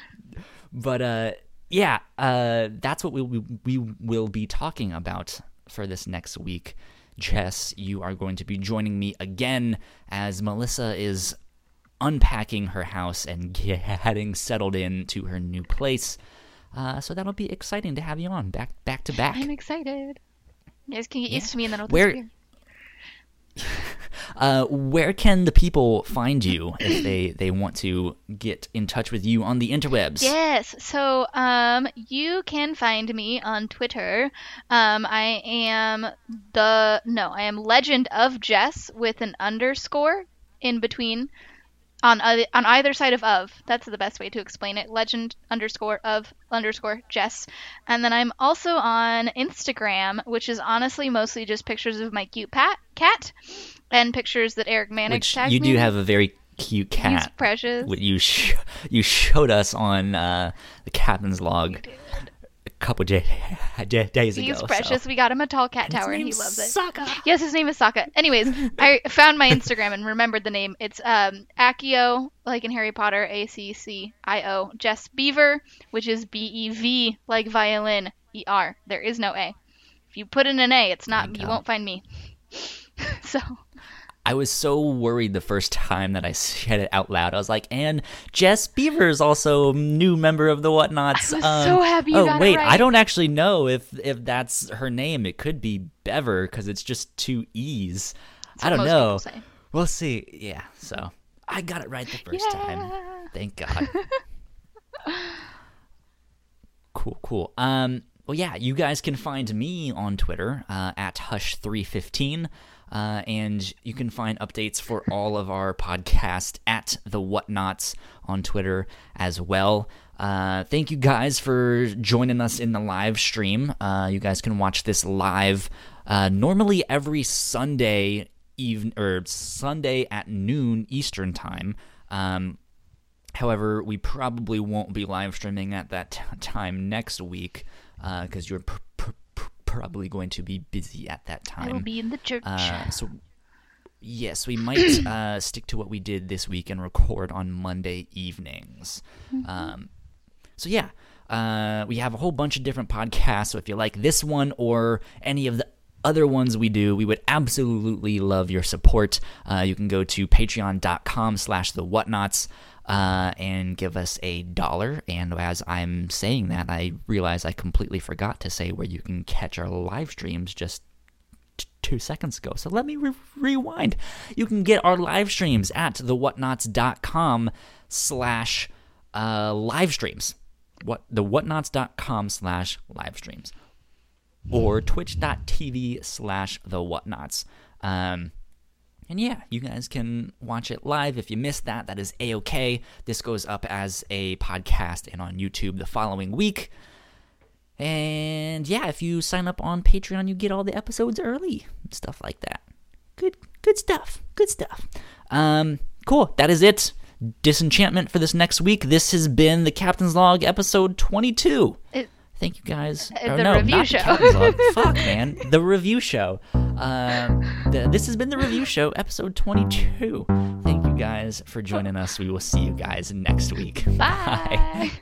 but uh, yeah, uh, that's what we, we we will be talking about for this next week. Jess, you are going to be joining me again as Melissa is unpacking her house and getting settled in to her new place. Uh, so that'll be exciting to have you on back back to back. I'm excited. You guys can get used to me and then I'll Where- disappear. Uh, where can the people find you if they, they want to get in touch with you on the interwebs? Yes. So, um, you can find me on Twitter. Um, I am the no, I am Legend of Jess with an underscore in between on uh, on either side of of. That's the best way to explain it. Legend underscore of underscore Jess, and then I'm also on Instagram, which is honestly mostly just pictures of my cute pat cat and pictures that Eric Mannix Which you me. do have a very cute He's cat. precious. What you sh- you showed us on uh, the captain's log couple day- day- days ago. He's so- precious. We got him a tall cat And tower, and he loves it. Sokka. Yes, his name is Sokka. Anyways, I found my Instagram and remembered the name. It's um Accio, like in Harry Potter, A C C I O. Jess Bever, which is B E V, like violin, E R. There is no A. If you put in an A, it's not. You won't find me. so I was so worried the first time that I said it out loud. I was like, and Jess Bever is also a new member of the Whatnauts. I was um, so happy you oh, got it wait, I don't actually know if if that's her name. It could be Bever because it's just two E's. I don't know. We'll see. Yeah, so I got it right the first time. Thank God. cool, cool. Um, well, yeah, you guys can find me on Twitter uh, at Hush315. Uh, and you can find updates for all of our podcast at the Whatnauts on Twitter as well. Uh, thank you guys for joining us in the live stream. Uh, you guys can watch this live uh, normally every Sunday even or Sunday at noon Eastern time. Um, However, we probably won't be live streaming at that t- time next week because you're pr- pr- pr- probably going to be busy at that time. I will be in the church. Uh, so, yes, we might uh, stick to what we did this week and record on Monday evenings. Um, so, yeah, uh, we have a whole bunch of different podcasts. So, if you like this one or any of the other ones we do, we would absolutely love your support. Uh, you can go to patreon.com slash the whatnauts uh, and give us a dollar. And as I'm saying that, I realize I completely forgot to say where you can catch our live streams just two seconds ago. So let me re- rewind. You can get our live streams at thewhatnauts.com slash uh, live streams. What the whatnauts.com slash live streams or twitch.tv slash the whatnauts. Um, and yeah, you guys can watch it live. If you missed that, that is a okay. This goes up as a podcast and on YouTube the following week. And yeah, if you sign up on Patreon, you get all the episodes early, stuff like that. Good, good stuff. Good stuff. Um, cool. That is it. Disenchantment for this next week. This has been the Captain's Log episode 22. It- Thank you guys. Uh, the no, review show. The Fuck, man. The review show. Um, the, this has been the review show, episode 22. Thank you guys for joining us. We will see you guys next week. Bye.